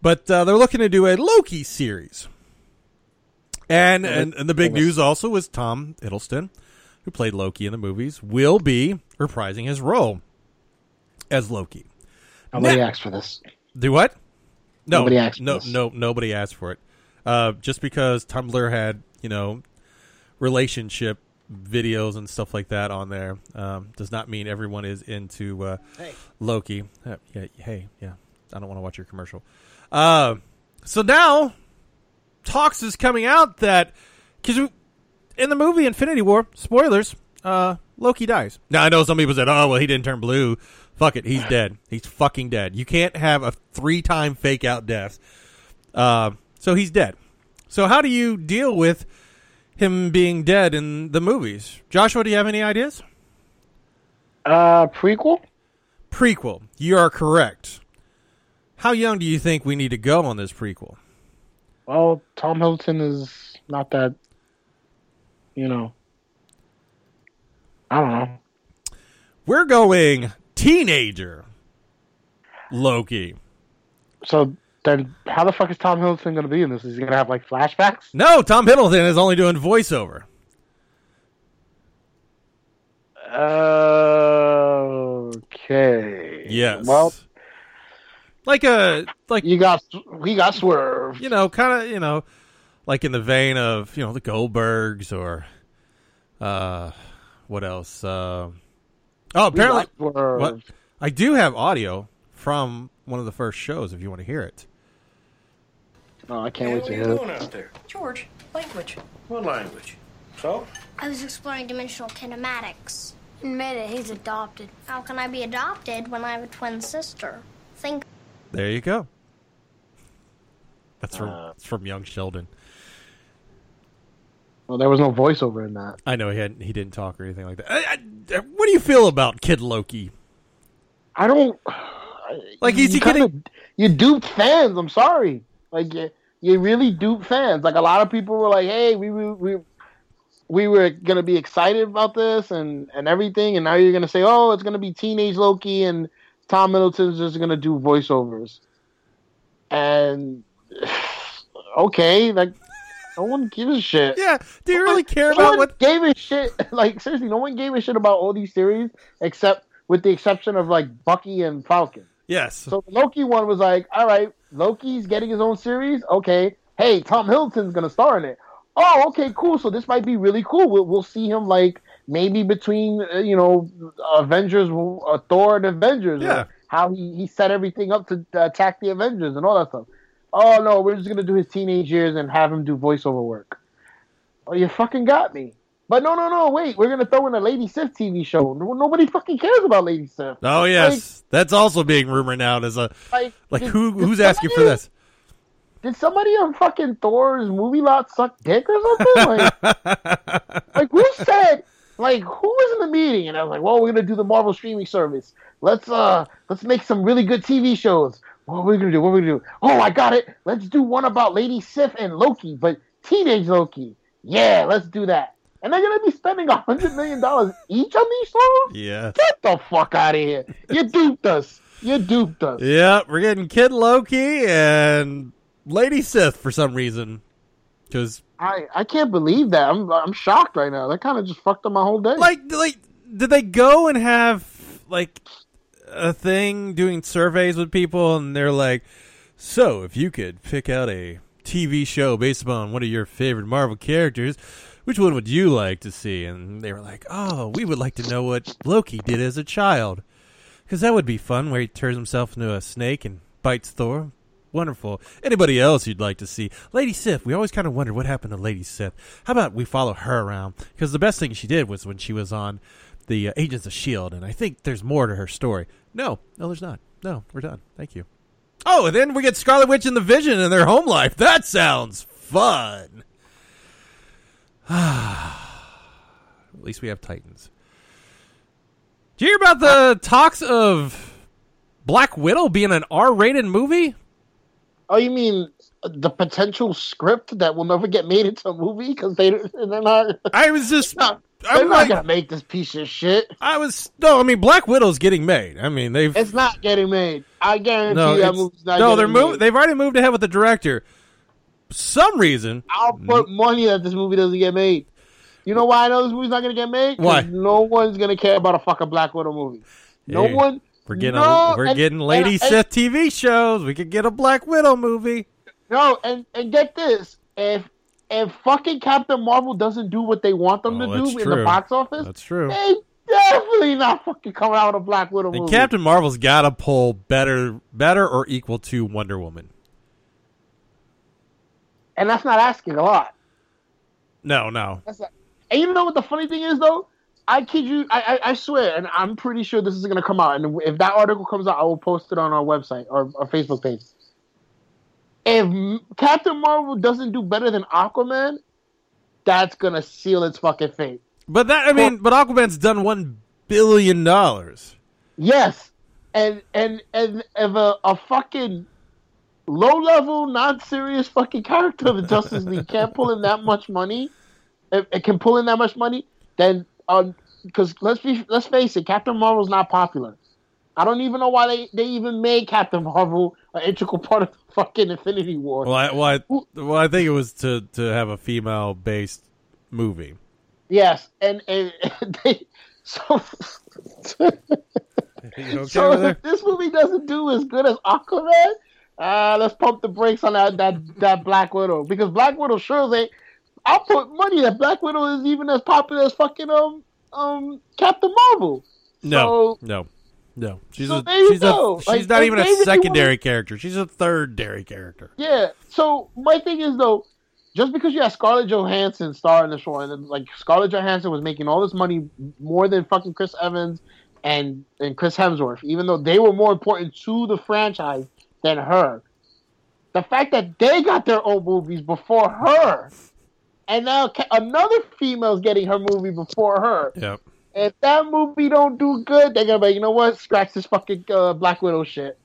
but uh, they're looking to do a Loki series. And, and and the big news also was Tom Hiddleston, who played Loki in the movies, will be reprising his role as Loki. Nobody Now- asked for this. Do what? No, Nobody asked for no, this. no, nobody asked for it. Uh, just because Tumblr had you know relationship videos and stuff like that on there um, does not mean everyone is into uh, Loki. Uh, yeah, hey, yeah, I don't want to watch your commercial. Uh, so now talks is coming out that because in the movie Infinity War, spoilers, uh, Loki dies. Now I know some people said, "Oh, well, he didn't turn blue." Fuck it, he's dead. He's fucking dead. You can't have a three-time fake out death. Uh, so he's dead. So how do you deal with him being dead in the movies? Joshua, do you have any ideas? Uh, prequel. Prequel. You are correct. How young do you think we need to go on this prequel? Well, Tom Hilton is not that. You know. I don't know. We're going teenager Loki. So Then how the fuck is Tom Hiddleston gonna be in this? Is he gonna have like flashbacks? No, Tom Hiddleston is only doing voiceover. Okay. Yes. Well, like a like you got we got swerve. you know, kind of you know, like in the vein of you know the Goldbergs or uh, what else? Uh, oh, apparently, We got swerve. what? I do have audio from one of the first shows. If you want to hear it. Oh, I can't wait to What are hear you it. doing out there? George, language. What language? So? I was exploring dimensional kinematics. Admit it, he's adopted. How can I be adopted when I have a twin sister? Think. There you go. That's from Uh. it's from Young Sheldon. Well, there was no voiceover in that. I know he hadn't he didn't talk or anything like that. I, I, what do you feel about Kid Loki? I don't Like, is you he getting- kinda- you duped fans. I'm sorry. Like you, you really dupe fans. Like a lot of people were like, "Hey, we we we, we were gonna be excited about this and and everything," and now you're gonna say, "Oh, it's gonna be teenage Loki and Tom Middleton's just gonna do voiceovers." And okay, like no one gives a shit. Yeah, do you really care no about one what? gave a shit? Like seriously, no one gave a shit about all these series except with the exception of like Bucky and Falcon. Yes. So the Loki one was like, all right, Loki's getting his own series. Okay, hey, Tom Hiddleston's gonna star in it. Oh, okay, cool. So this might be really cool. We'll we'll see him like maybe between uh, you know Avengers, uh, Thor and Avengers. Yeah. How he he set everything up to attack the Avengers and all that stuff. Oh no, we're just gonna do his teenage years and have him do voiceover work. Oh, you fucking got me. But no, no, no. Wait, we're gonna throw in a Lady Sif TV show. Nobody fucking cares about Lady Sif. Oh yes, that's also being rumored now as a Like, like did- who who's asking for this? Did somebody on fucking Thor's movie lot suck dick or something? Like, like who said? Like who was in the meeting? And I was like, well, we're gonna do the Marvel streaming service. Let's uh, let's make some really good TV shows. What are we gonna do? What are we gonna do? Oh, I got it. Let's do one about Lady Sif and Loki, but teenage Loki. Yeah, let's do that. And they're gonna be spending a hundred million dollars each on these shows. Yeah. Get the fuck out of here! You duped us. You duped us. Yeah, we're getting Kid Loki and Lady Sif for some reason. Because I, I can't believe that. I'm I'm shocked right now. That kind of just fucked up my whole day. like like did they go and have like a thing doing surveys with people and they're like, so if you could pick out a TV show based upon one of your favorite Marvel characters, which one would you like to see? And they were like, oh, we would like to know what Loki did as a child. Because that would be fun, where he turns himself into a snake and bites Thor. Wonderful. Anybody else you'd like to see? Lady Sif. We always kind of wondered what happened to Lady Sif. How about we follow her around? Because the best thing she did was when she was on the uh, Agents of S.H.I.E.L.D., and I think there's more to her story. No, no, there's not. No, we're done. Thank you. Oh, and then we get Scarlet Witch and the Vision in their home life. That sounds fun. At least we have Titans. Did you hear about the talks of Black Widow being an R-rated movie? oh, you mean the potential script that will never get made into a movie because they they're not. I was just, they're I'm not like, gonna make this piece of shit. I was no. I mean, Black Widow's getting made. I mean, they've It's not getting made. I guarantee no, you that movie's not no. They're made. They've already moved ahead with the director. Some reason, I'll put money that this movie doesn't get made. You know why I know this movie's not gonna get made? Why? No one's gonna care about a fucking Black Widow movie. No Hey, one. we're getting no, a, we're and- getting Lady and- and- TV shows. We could get a Black Widow movie. No, and and get this: if if fucking Captain Marvel doesn't do what they want them Oh, to do in the box office, That's true. they definitely not fucking coming out with a Black Widow And movie. Captain Marvel's got to pull better, better or equal to Wonder Woman. And that's not asking a lot. No, no. Not, and you know what the funny thing is though? I kid you, I, I I swear, and I'm pretty sure this is gonna come out. And if that article comes out, I will post it on our website or our Facebook page. If Captain Marvel doesn't do better than Aquaman, that's gonna seal its fucking fate. But that I mean, but Aquaman's done one billion dollars. Yes, and and and if a, a fucking low level, non serious fucking character of the Justice League can't pull in that much money, it, it can pull in that much money, then um, because let's be let's face it, Captain Marvel's not popular. I don't even know why they, they even made Captain Marvel an integral part of the fucking Infinity War. Well, I, well, I, well, I think it was to to have a female based movie. Yes, and and, and they so. Okay so if this movie doesn't do as good as Aquaman, uh, let's pump the brakes on that that that Black Widow because Black Widow sure ain't. I'll put money that Black Widow is even as popular as fucking um um Captain Marvel. No, no, no. She's so a she's a she's Like, not even a secondary wanna- character. She's a third dairy character. Yeah. So my thing is though, just because you have Scarlett Johansson star in the show, and like Scarlett Johansson was making all this money more than fucking Chris Evans and and Chris Hemsworth, even though they were more important to the franchise than her. The fact that they got their own movies before her, and now another female's getting her movie before her. Yep. If that movie don't do good, they're gonna be, like, you know what? Scratch this fucking uh, Black Widow shit.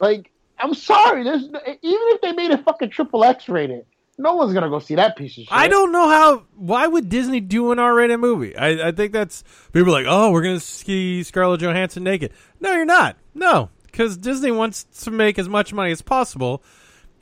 Like, I'm sorry. There's even if they made it fucking triple X rated, no one's gonna go see that piece of shit. I don't know how. Why would Disney do an R-rated movie? I, I think that's people are like, oh, we're gonna see Scarlett Johansson naked. No, you're not. No, because Disney wants to make as much money as possible,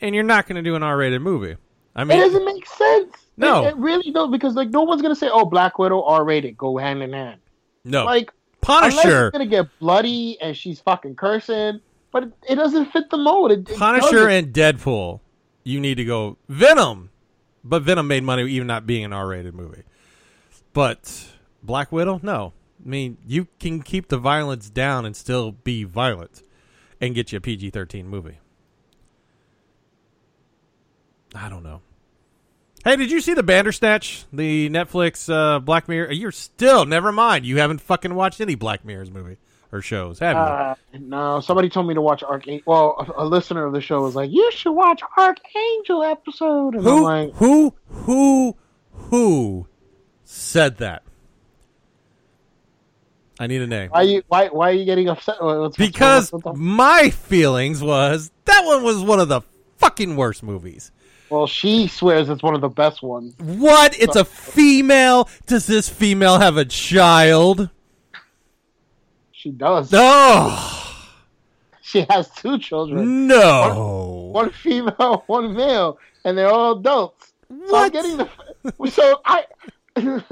and you're not gonna do an R-rated movie. I mean, it doesn't make sense. No. it, it really don't because like no one's gonna say, "Oh, Black Widow R rated, go hand in hand." no. Like unless Punisher, it's gonna get bloody and she's fucking cursing, but it, it doesn't fit the mold. It, Punisher, and Deadpool. You need to go Venom, but Venom made money even not being an R-rated movie. But Black Widow, no. I mean, you can keep the violence down and still be violent, and get you a PG-13 movie. I don't know. Hey, did you see the Bandersnatch, the Netflix uh, Black Mirror? You're still never mind. You haven't fucking watched any Black Mirrors movie or shows, have you? Uh, no, somebody told me to watch Arkangel. Well, a, a listener of the show was like, "You should watch Arkangel episode," and I'm who, like, who, who, who said that? I need a name. "Why you why why are you getting upset?" What's- Because what's- what's- my feelings was that one was one of the fucking worst movies. well, she swears it's one of the best ones. What? It's a female. Does this female have a child? She does. Oh She has two children. no! one female, one male, and they're all adults. So I'm What? getting the. So I,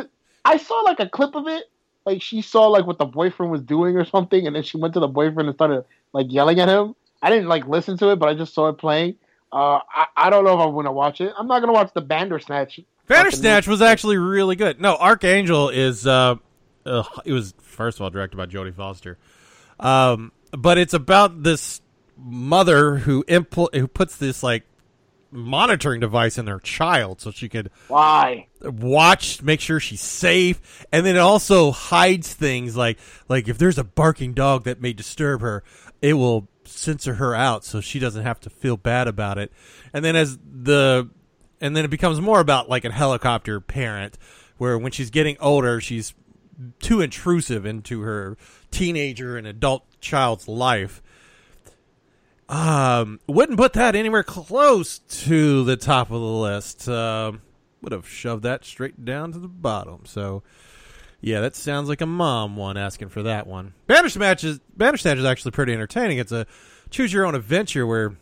I saw like a clip of it. Like she saw like what the boyfriend was doing or something, and then she went to the boyfriend and started like yelling at him. I didn't like listen to it, but I just saw it playing. Uh, I, I don't know if I'm gonna watch it. I'm not gonna watch the Bandersnatch. Bandersnatch was actually really good. No, Arkangel is. Uh, uh, it was first of all directed by Jodie Foster, um, but it's about this mother who impl- who puts this like monitoring device in her child so she could Why? Watch, make sure she's safe, and then it also hides things like like if there's a barking dog that may disturb her, it will censor her out so she doesn't have to feel bad about it. And then as the and then it becomes more about like a helicopter parent where when she's getting older, she's too intrusive into her teenager and adult child's life. Um, wouldn't put that anywhere close to the top of the list. Um, would have shoved that straight down to the bottom. So, yeah, that sounds like a mom one asking for that one. Bandersnatch is Bandersnatch is actually pretty entertaining. It's a choose your own adventure where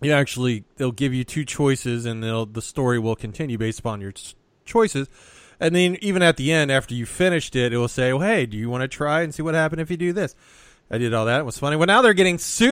you actually they'll give you two choices and the story will continue based upon your choices. And then even at the end, after you finished it, it will say, "Well, hey, do you want to try and see what happened if you do this?" I did all that. It was funny. Well, now they're getting sued.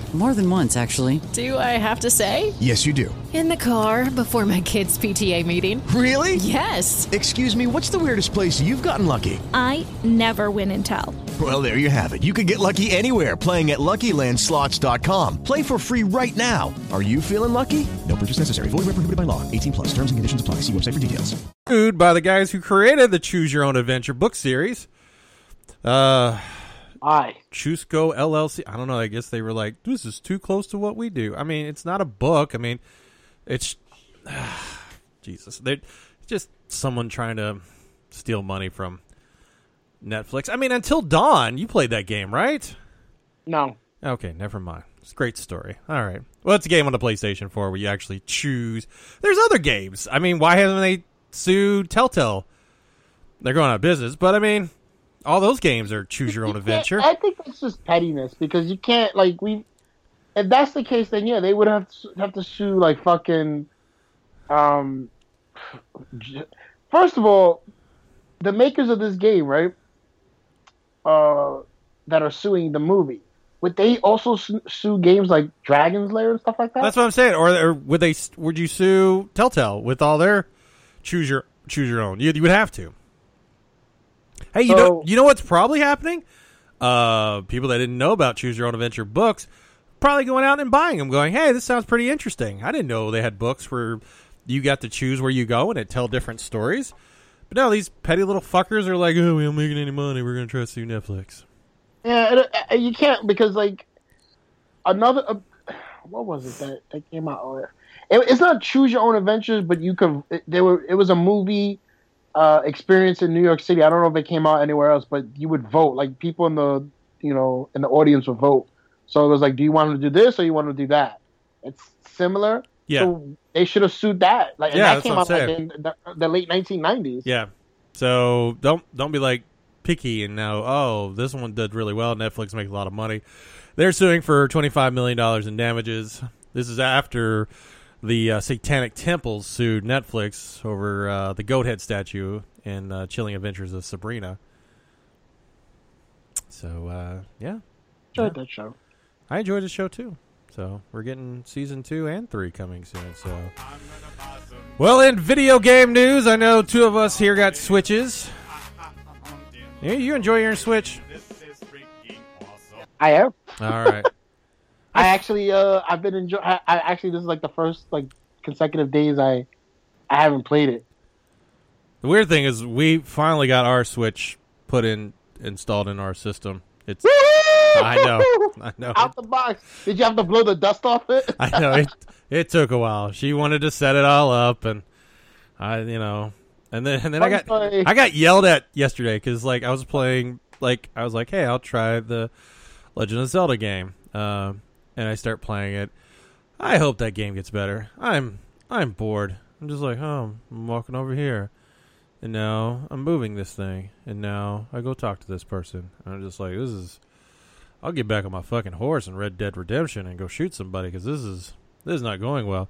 More than once, actually. Do I have to say? Yes, you do. In the car before my kids' PTA meeting. Really? Yes. Excuse me, what's the weirdest place you've gotten lucky? I never win and tell. Well, there you have it. You can get lucky anywhere playing at LuckyLandSlots.com. Play for free right now. Are you feeling lucky? No purchase necessary. Void where prohibited by law. 18 plus. Terms and conditions apply. See website for details. sued by the guys who created the Choose Your Own Adventure book series. Uh, Why? Chooseco LLC. I don't know. I guess they were like, this is too close to what we do. I mean, it's not a book. I mean, it's Jesus. They're just someone trying to steal money from Netflix. I mean, until dawn, you played that game, right? No. Okay, never mind. It's a great story. All right. Well, it's a game on the PlayStation 4 where you actually choose. There's other games. I mean, why haven't they sued Telltale? They're going out of business, but I mean, all those games are choose your own adventure. I think that's just pettiness because you can't like we. If that's the case, then yeah, they would have to, have to sue like fucking. Um. First of all, the makers of this game, right? Uh, that are suing the movie. Would they also su- sue games like Dragon's Lair and stuff like that? That's what I'm saying. Or, or would they? Would you sue Telltale with all their choose your choose your own? You, you would have to. Hey, you So- know you know what's probably happening? Uh, people that didn't know about choose your own adventure books probably going out and buying them, going, "Hey, this sounds pretty interesting." I didn't know they had books where you got to choose where you go and it tell different stories. But now these petty little fuckers are like, "Oh, we aren't making any money. We're going to try to sue Netflix." Yeah, uh, you can't because like another. Uh, what was it that that came out? It, it's not choose your own adventures, but you could. There were. It was a movie uh, experience in New York City. I don't know if it came out anywhere else, but you would vote. Like people in the you know in the audience would vote. So it was like, do you want to do this or you want to do that? It's similar. Yeah. So they should have sued that. Like, and Yeah, that came out like in the, the late 1990s. Yeah. So don't don't be like picky and now oh this one did really well. Netflix makes a lot of money. They're suing for twenty five million dollars in damages. This is after the uh, Satanic Temples sued Netflix over uh, the goat head statue in uh, Chilling Adventures of Sabrina. So uh, yeah, Enjoyed that show. I enjoyed the show too. So we're getting season two and three coming soon. So, well, in video game news, I know two of us here got switches. Yeah, you enjoy your Switch? I am. All right. I actually, uh, I've been enjoying. I, I actually, this is like the first like consecutive days I, I haven't played it. The weird thing is, we finally got our Switch put in installed in our system. It's I know, I know. Out the box. Did you have to blow the dust off it? I know it. It took a while. She wanted to set it all up, and I, you know, and then and then I got. I got yelled at yesterday because like I was playing like I was like, hey, I'll try the Legend of Zelda game, uh, and I start playing it. I hope that game gets better. I'm I'm bored. I'm just like, oh, I'm walking over here, and now I'm moving this thing, and now I go talk to this person. And I'm just like, this is. I'll get back on my fucking horse in Red Dead Redemption and go shoot somebody because this is this is not going well.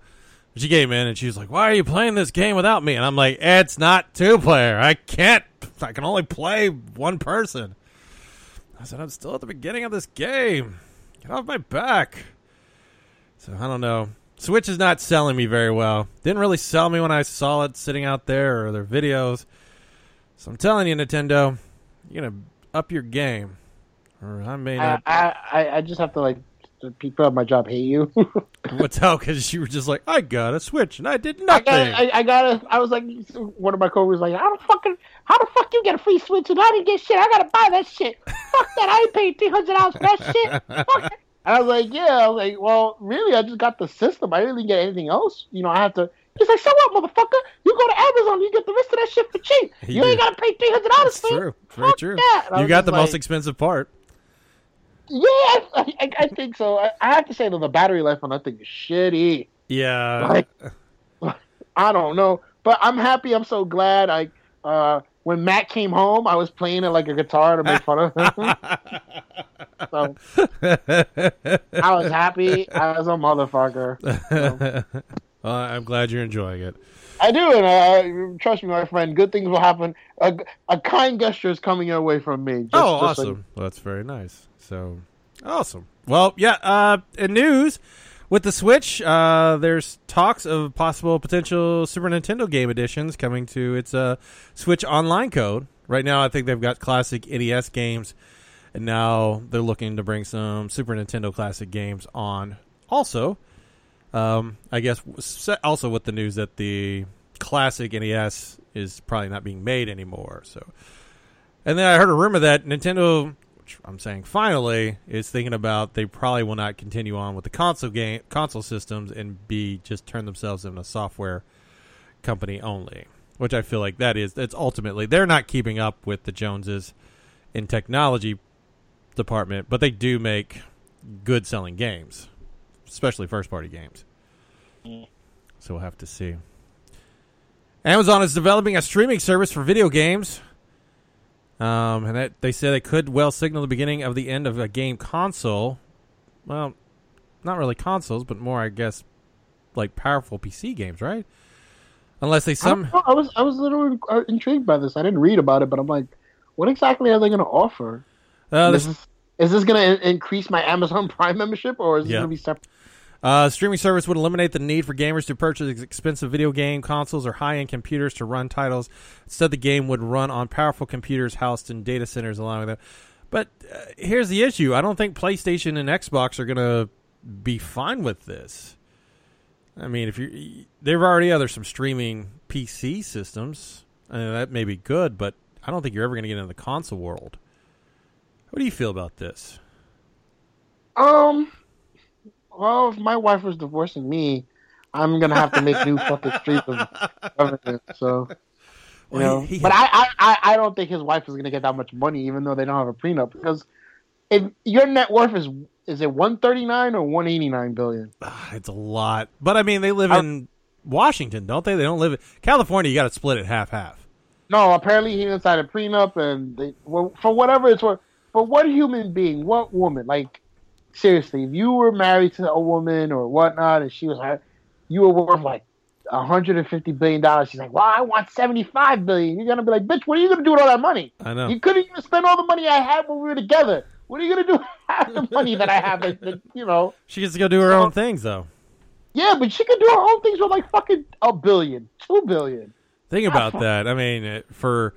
She came in and she was like, "Why are you playing this game without me?" And I'm like, "It's not two player. I can't. I can only play one person." I said, "I'm still at the beginning of this game. Get off my back." So I don't know. Switch is not selling me very well. Didn't really sell me when I saw it sitting out there or their videos. So I'm telling you, Nintendo, you're gonna up your game, or I may not. I, I, I just have to like the people at my job hate you. What's out? Because you were just like, I got a Switch and I did I nothing. got, I, I got a, I was like, one of my coworkers was like, how the fucking, how the fuck you get a free Switch and I didn't get shit? I gotta buy that shit. fuck that! I ain't paid three hundred dollars for that shit. Fuck it. And I was like, yeah. I was like, well, really, I just got the system. I didn't even get anything else. You know, I have to. He's like, so what, motherfucker? You go to Amazon, you get the rest of that shit for cheap. He you ain't gotta pay three hundred dollars for it. true. Very Fuck true. that. You got the most expensive part. Yeah, I, I, I think so. I, I have to say that the battery life on that thing is shitty. Yeah. Like, I don't know, but I'm happy. I'm so glad. I uh, when Matt came home, I was playing it like a guitar to make fun of him. so I was happy as a motherfucker. well, I'm glad you're enjoying it. I do, and uh, trust me, my friend. Good things will happen. A, a kind gesture is coming your way from me. Just, oh, just so- awesome. Well, that's very nice. So, awesome. Well, yeah, uh, in news, with the Switch, uh, there's talks of possible potential Super Nintendo game editions coming to its uh, Switch Online code. Right now, I think they've got classic NES games, and now they're looking to bring some Super Nintendo classic games on. Also, um, I guess also with the news that the classic NES is probably not being made anymore. So, and then I heard a rumor that Nintendo, which I'm saying finally, is thinking about they probably will not continue on with the console game console systems and be just turn themselves into a software company only. Which I feel like that is that's ultimately they're not keeping up with the Joneses in technology department, but they do make good selling games, especially first party games. So we'll have to see. Amazon is developing a streaming service for video games. Um, and that, they say they could well signal the beginning of the end of a game console. Well, not really consoles, but more, I guess, like powerful PC games, right? Unless they I, some don't. I was I was a little uh, intrigued by this. I didn't read about it, but I'm like, what exactly are they going to offer? uh, is, this, this, is this going to increase my Amazon Prime membership, or is this Yeah. going to be separate? Uh, streaming service would eliminate the need for gamers to purchase expensive video game consoles or high-end computers to run titles. Instead, the game would run on powerful computers housed in data centers, allowing them. But uh, here's the issue: I don't think PlayStation and Xbox are going to be fine with this. I mean, if you they've already other some streaming PC systems, uh, that may be good, but I don't think you're ever going to get into the console world. What do you feel about this? Um, well, if my wife was divorcing me, I'm gonna have to make new fucking streams of revenue. So, you Well, know, he- he- but I, I, I, I don't think his wife is gonna get that much money, even though they don't have a prenup. Because if your net worth is is it 139 or 189 billion? Ah, it's a lot, but I mean, they live in Washington, don't they? They don't live in California. You got to split it half half. No, apparently he didn't sign a prenup, and they, well, for whatever it's worth. for what human being, what woman, like seriously, if you were married to a woman or whatnot, and she was, like- you were worth like 150 billion dollars. She's like, well, I want 75 billion. You're gonna be like, bitch, what are you gonna do with all that money? I know. You couldn't even spend all the money I had when we were together. What are you gonna do with half the money that I have? That, you know. She gets to go do her own things, though. Yeah, but she could do her own things with like fucking a billion, two billion. Think about that. I mean, for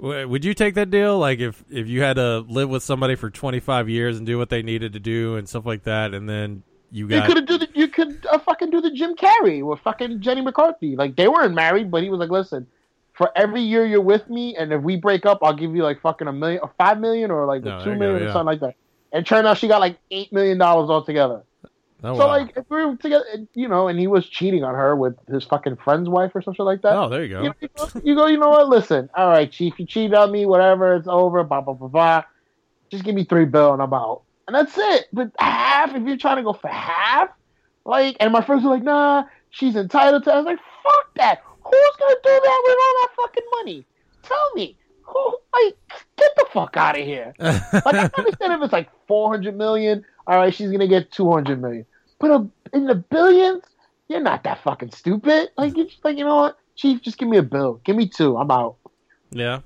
would you take that deal? Like, if if you had to live with somebody for 25 years and do what they needed to do and stuff like that, and then you got You could do the, you could uh, fucking do the Jim Carrey with fucking Jenny McCarthy. Like they weren't married, but he was like, "Listen, for every year you're with me, and if we break up, I'll give you like fucking a million, or five million, or like No, two million, go, or something like that." And turned out she got like eight million dollars altogether. Oh, so wow. like, if we were together, you know, and he was cheating on her with his fucking friend's wife or something like that. oh, there you go. You, you go, you go, you know what? Listen, all right, chief, you cheated on me, whatever, it's over, blah blah blah blah. Just give me three bill and I'm out, and that's it. But half, if you're trying to go for half, like, and my friends are like, nah, she's entitled to. I was like, fuck that. Who's gonna do that with all that fucking money? Tell me. Who? Like, get the fuck out of here. like, I understand if it's like 400 million. All right, she's gonna get 200 million. But uh, in the billions, you're not that fucking stupid. Like, you're just like, you know what, chief, just give me a bill. Give me two. I'm out. Yeah,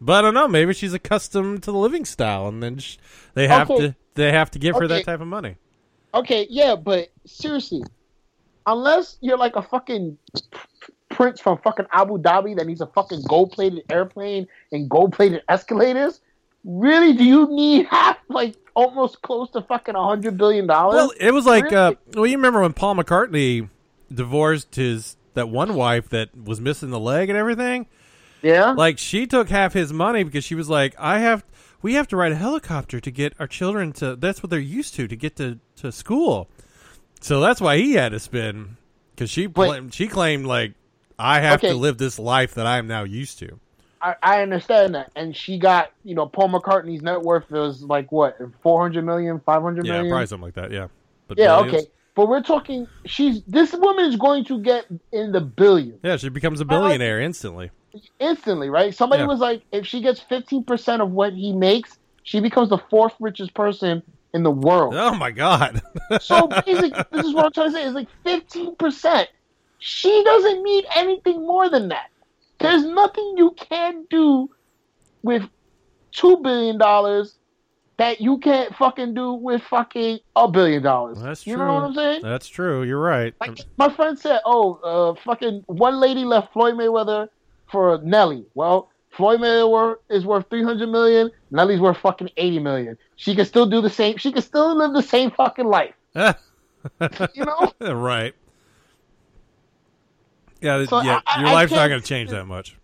but I don't know. Maybe she's accustomed to the living style, and then sh- they have Okay. to they have to give her that type of money. Okay, yeah, but seriously, unless you're like a fucking prince from fucking Abu Dhabi that needs a fucking gold plated airplane and gold plated escalators, really, do you need half like almost close to fucking a hundred billion dollars? Well, it was like, Really? uh, well, you remember when Paul McCartney divorced his that one wife that was missing the leg and everything? yeah, Like she took half his money because she was like, I have, we have to ride a helicopter to get our children to. That's what they're used to to get to to school. So that's why he had to spend because she she claimed like I have Okay. to live this life that I am now used to. I, I understand that. And she got, you know, Paul McCartney's net worth was like what, 400 million, 500 Yeah, million? probably something like that. Yeah, but Yeah, okay. But we're talking, she's, this woman is going to get in the billions. Yeah, she becomes a billionaire instantly. instantly, right? Somebody Yeah. was like, if she gets 15% of what he makes, she becomes the fourth richest person in the world. Oh my god. So basically, this is what I'm trying to say. is like 15%. She doesn't need anything more than that. There's nothing you can do with $2 billion that you can't fucking do with fucking a billion dollars. That's you true. know what I'm saying? That's true. You're right. Like my friend said, oh, uh, fucking one lady left Floyd Mayweather for Nelly. Well, Floyd Mayweather is worth three hundred million. Nelly's worth fucking eighty million. She can still do the same. She can still live the same fucking life. You know? right. Yeah, So yeah. I- your I life's not can't- going to change that much.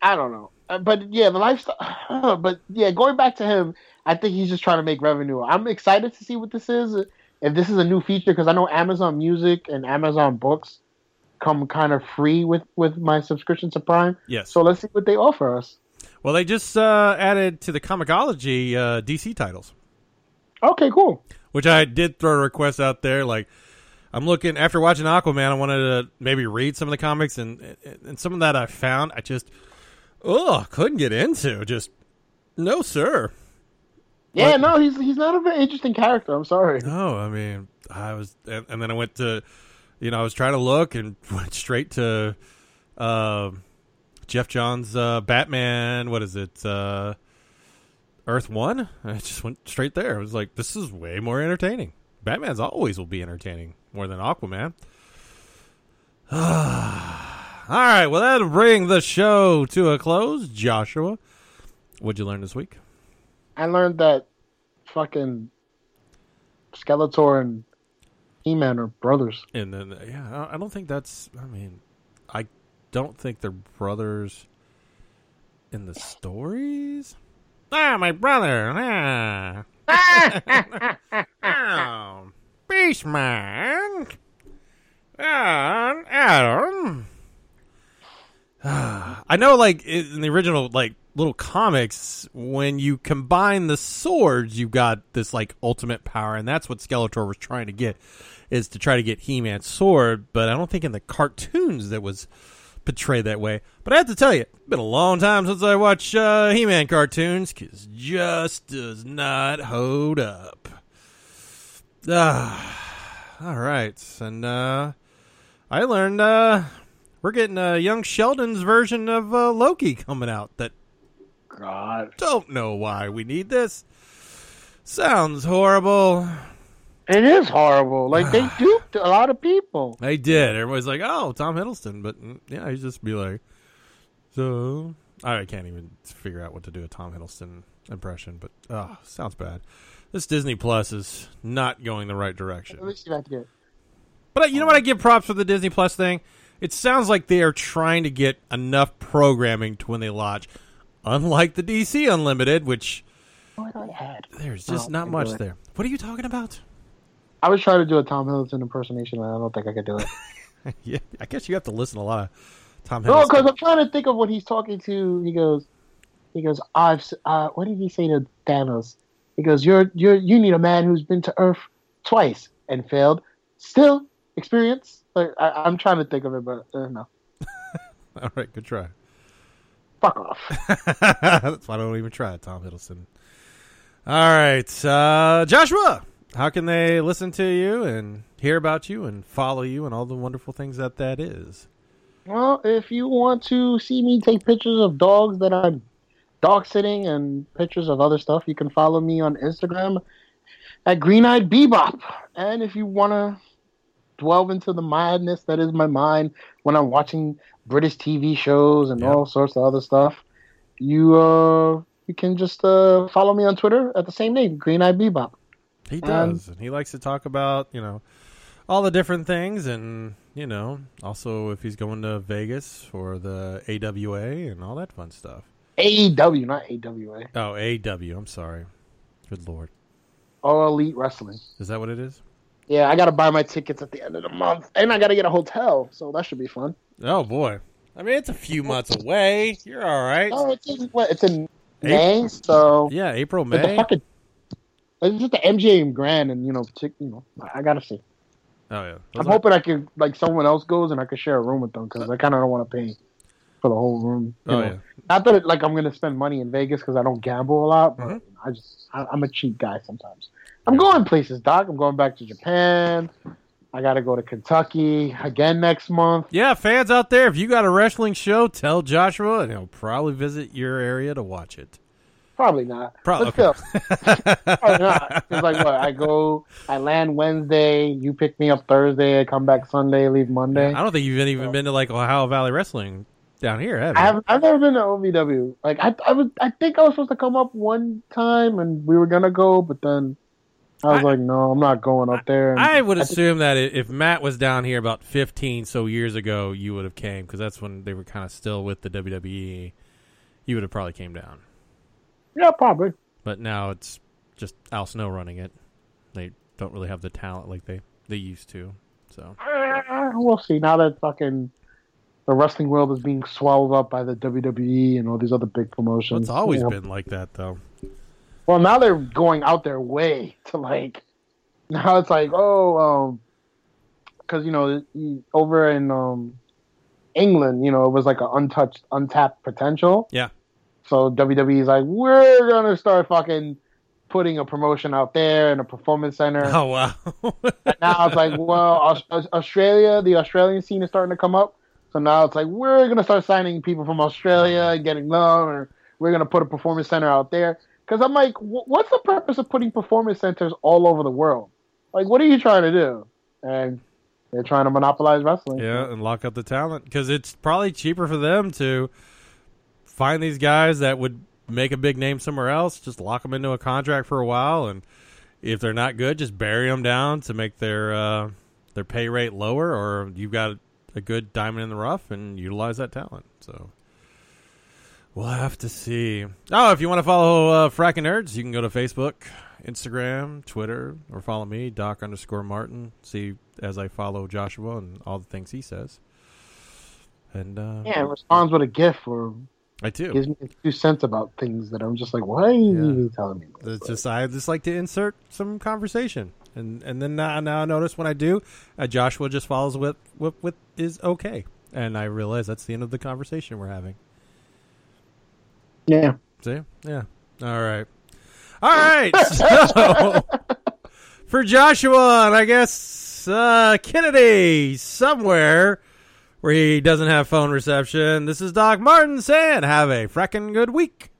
I don't know, Uh, but yeah, the lifestyle. But yeah, going back to him, I think he's just trying to make revenue. I'm excited to see what this is. If this is a new feature, because I know Amazon Music and Amazon Books come kind of free with with my subscription to Prime. Yes. So let's see what they offer us. Well, they just uh, added to the ComiXology uh, DC titles. Okay, cool. Which I did throw a request out there. Like, I'm looking after watching Aquaman. I wanted to maybe read some of the comics, and and some of that I found I just, oh, couldn't get into. Just no, sir. Yeah, Like- no, he's he's not a very interesting character. I'm sorry. No, I mean, I was, and, and then I went to, you know, I was trying to look and went straight to uh, Geoff Johns' uh, Batman. What is it? Uh, Earth One. I just went straight there. I was like, this is way more entertaining. Batman's always will be entertaining more than Aquaman. All right, well, that'll bring the show to a close. Joshua, what'd you learn this week? I learned that fucking Skeletor and He-Man are brothers. And then, yeah, I I don't think that's. I mean, I don't think they're brothers in the stories. Ah, my brother. Ah. oh, Beastman. Ah, Adam. I know, like in the original, like little comics, when you combine the swords, you got this like ultimate power, and that's what Skeletor was trying to get, is to try to get He-Man's sword. But I don't think in the cartoons that was portrayed that way. But I have to tell you, it's been a long time since I watched uh, He-Man cartoons, because just does not hold up. Ah, all right, and uh, I learned uh, we're getting a young Sheldon's version of uh, Loki coming out. That God, don't know why we need this. Sounds horrible. It is horrible. Like they duped a lot of people. They did. Everybody's like, "Oh, Tom Hiddleston," but mm, yeah, he's just be like, "So." I can't even figure out what to do a Tom Hiddleston impression, but oh, sounds bad. This Disney Plus is not going the right direction. Let me see if I can get. But you know what? I give props for the Disney Plus thing. It sounds like they are trying to get enough programming to when they launch. Unlike the DC Unlimited, which What there's just No, not much there. What are you talking about? I was trying to do a Tom Hiddleston impersonation, and I don't think I could do it. yeah, I guess you have to listen to a lot of Tom no, Hiddleston. because I'm trying to think of what he's talking to. He goes, he goes, I've. Uh, what did he say to Thanos? He goes, you're you're you need a man who's been to Earth twice and failed, still experience. Like I, I'm trying to think of it, but uh, no. All right, good try. Fuck off. That's why I don't even try Tom Hiddleston. All right, uh, Joshua, how can they listen to you and hear about you and follow you and all the wonderful things that that is? Well, if you want to see me take pictures of dogs that I'm dog sitting and pictures of other stuff, you can follow me on Instagram at Green Eyed Bebop. And if you want to delve into the madness that is my mind when I'm watching British TV shows and all sorts of other stuff, you uh you can just uh follow me on Twitter at the same name, Green Eyed Bebop. He does, and he likes to talk about you know all the different things, and you know also if he's going to Vegas for the AWA and all that fun stuff. AEW, not AWA. Oh, AW. I'm sorry. Good lord, All Elite Wrestling. is that what it is? Yeah, I gotta buy my tickets at the end of the month, and I gotta get a hotel, so that should be fun. Oh boy, I mean it's a few months away. You're all right. Oh, it's in, what, it's in May, so Yeah, April, but the May. fucking, it's just the MGM Grand, and you know, you know, I gotta see. Oh yeah, I'm hoping I could like someone else goes and I could share a room with them because I kind of don't want to pay for the whole room. Oh, know. yeah. Not that it, like I'm gonna spend money in Vegas because I don't gamble a lot, but Mm-hmm. I just I, I'm a cheap guy sometimes. I'm going places, Doc. I'm going back to Japan. I got to go to Kentucky again next month. Yeah, fans out there, if you got a wrestling show, tell Joshua, and he'll probably visit your area to watch it. Probably not. Probably. Still. Probably not. It's like what I go, I land Wednesday. You pick me up Thursday. I come back Sunday. Leave Monday. I don't think you've even been to like Ohio Valley Wrestling down here, have? I have I've never been to OVW. Like I I was I think I was supposed to come up one time and we were gonna go, but then I was like, no, I'm not going up there. And I would think- assume that if Matt was down here about 15 so years ago, you would have came because that's when they were kind of still with the WWE. You would have probably came down, yeah, probably. but now it's just Al Snow running it. They don't really have the talent like they they used to. So Uh, we'll see. Now that fucking the wrestling world is being swallowed up by the WWE and all these other big promotions. it's always you know. been like that, though. Well, now they're going out their way to like. Now it's like, oh, um, because you know, over in um, England, you know, it was like an untouched, untapped potential. Yeah. So WWE's like, we're gonna start fucking putting a promotion out there in a performance center. Oh wow! and now it's like, well, Australia, the Australian scene is starting to come up. So now it's like we're gonna start signing people from Australia and getting them, or we're gonna put a performance center out there. Because I'm like, what's the purpose of putting performance centers all over the world? Like, what are you trying to do? And they're trying to monopolize wrestling. Yeah, and lock up the talent because it's probably cheaper for them to find these guys that would make a big name somewhere else, just lock them into a contract for a while, and if they're not good, just bury them down to make their uh, their pay rate lower, or you've got a good diamond in the rough and utilize that talent. So we'll have to see. Oh, if you want to follow uh, Frackin' Nerds, you can go to Facebook, Instagram, Twitter, or follow me, Doc underscore Martin. See as I follow Joshua and all the things he says. And uh, Yeah, it responds with a GIF or I do. gives me two cents about things that I'm just like, why are you even telling me? this? It's just I just like to insert some conversation, and and then now, now I notice when I do, uh, Joshua just follows with what with is okay, and I realize that's the end of the conversation we're having. Yeah. See, yeah, all right, all right. so for Joshua, and I guess uh, Kennedy somewhere where he doesn't have phone reception. This is Doc Martin saying, "Have a freckin' good week."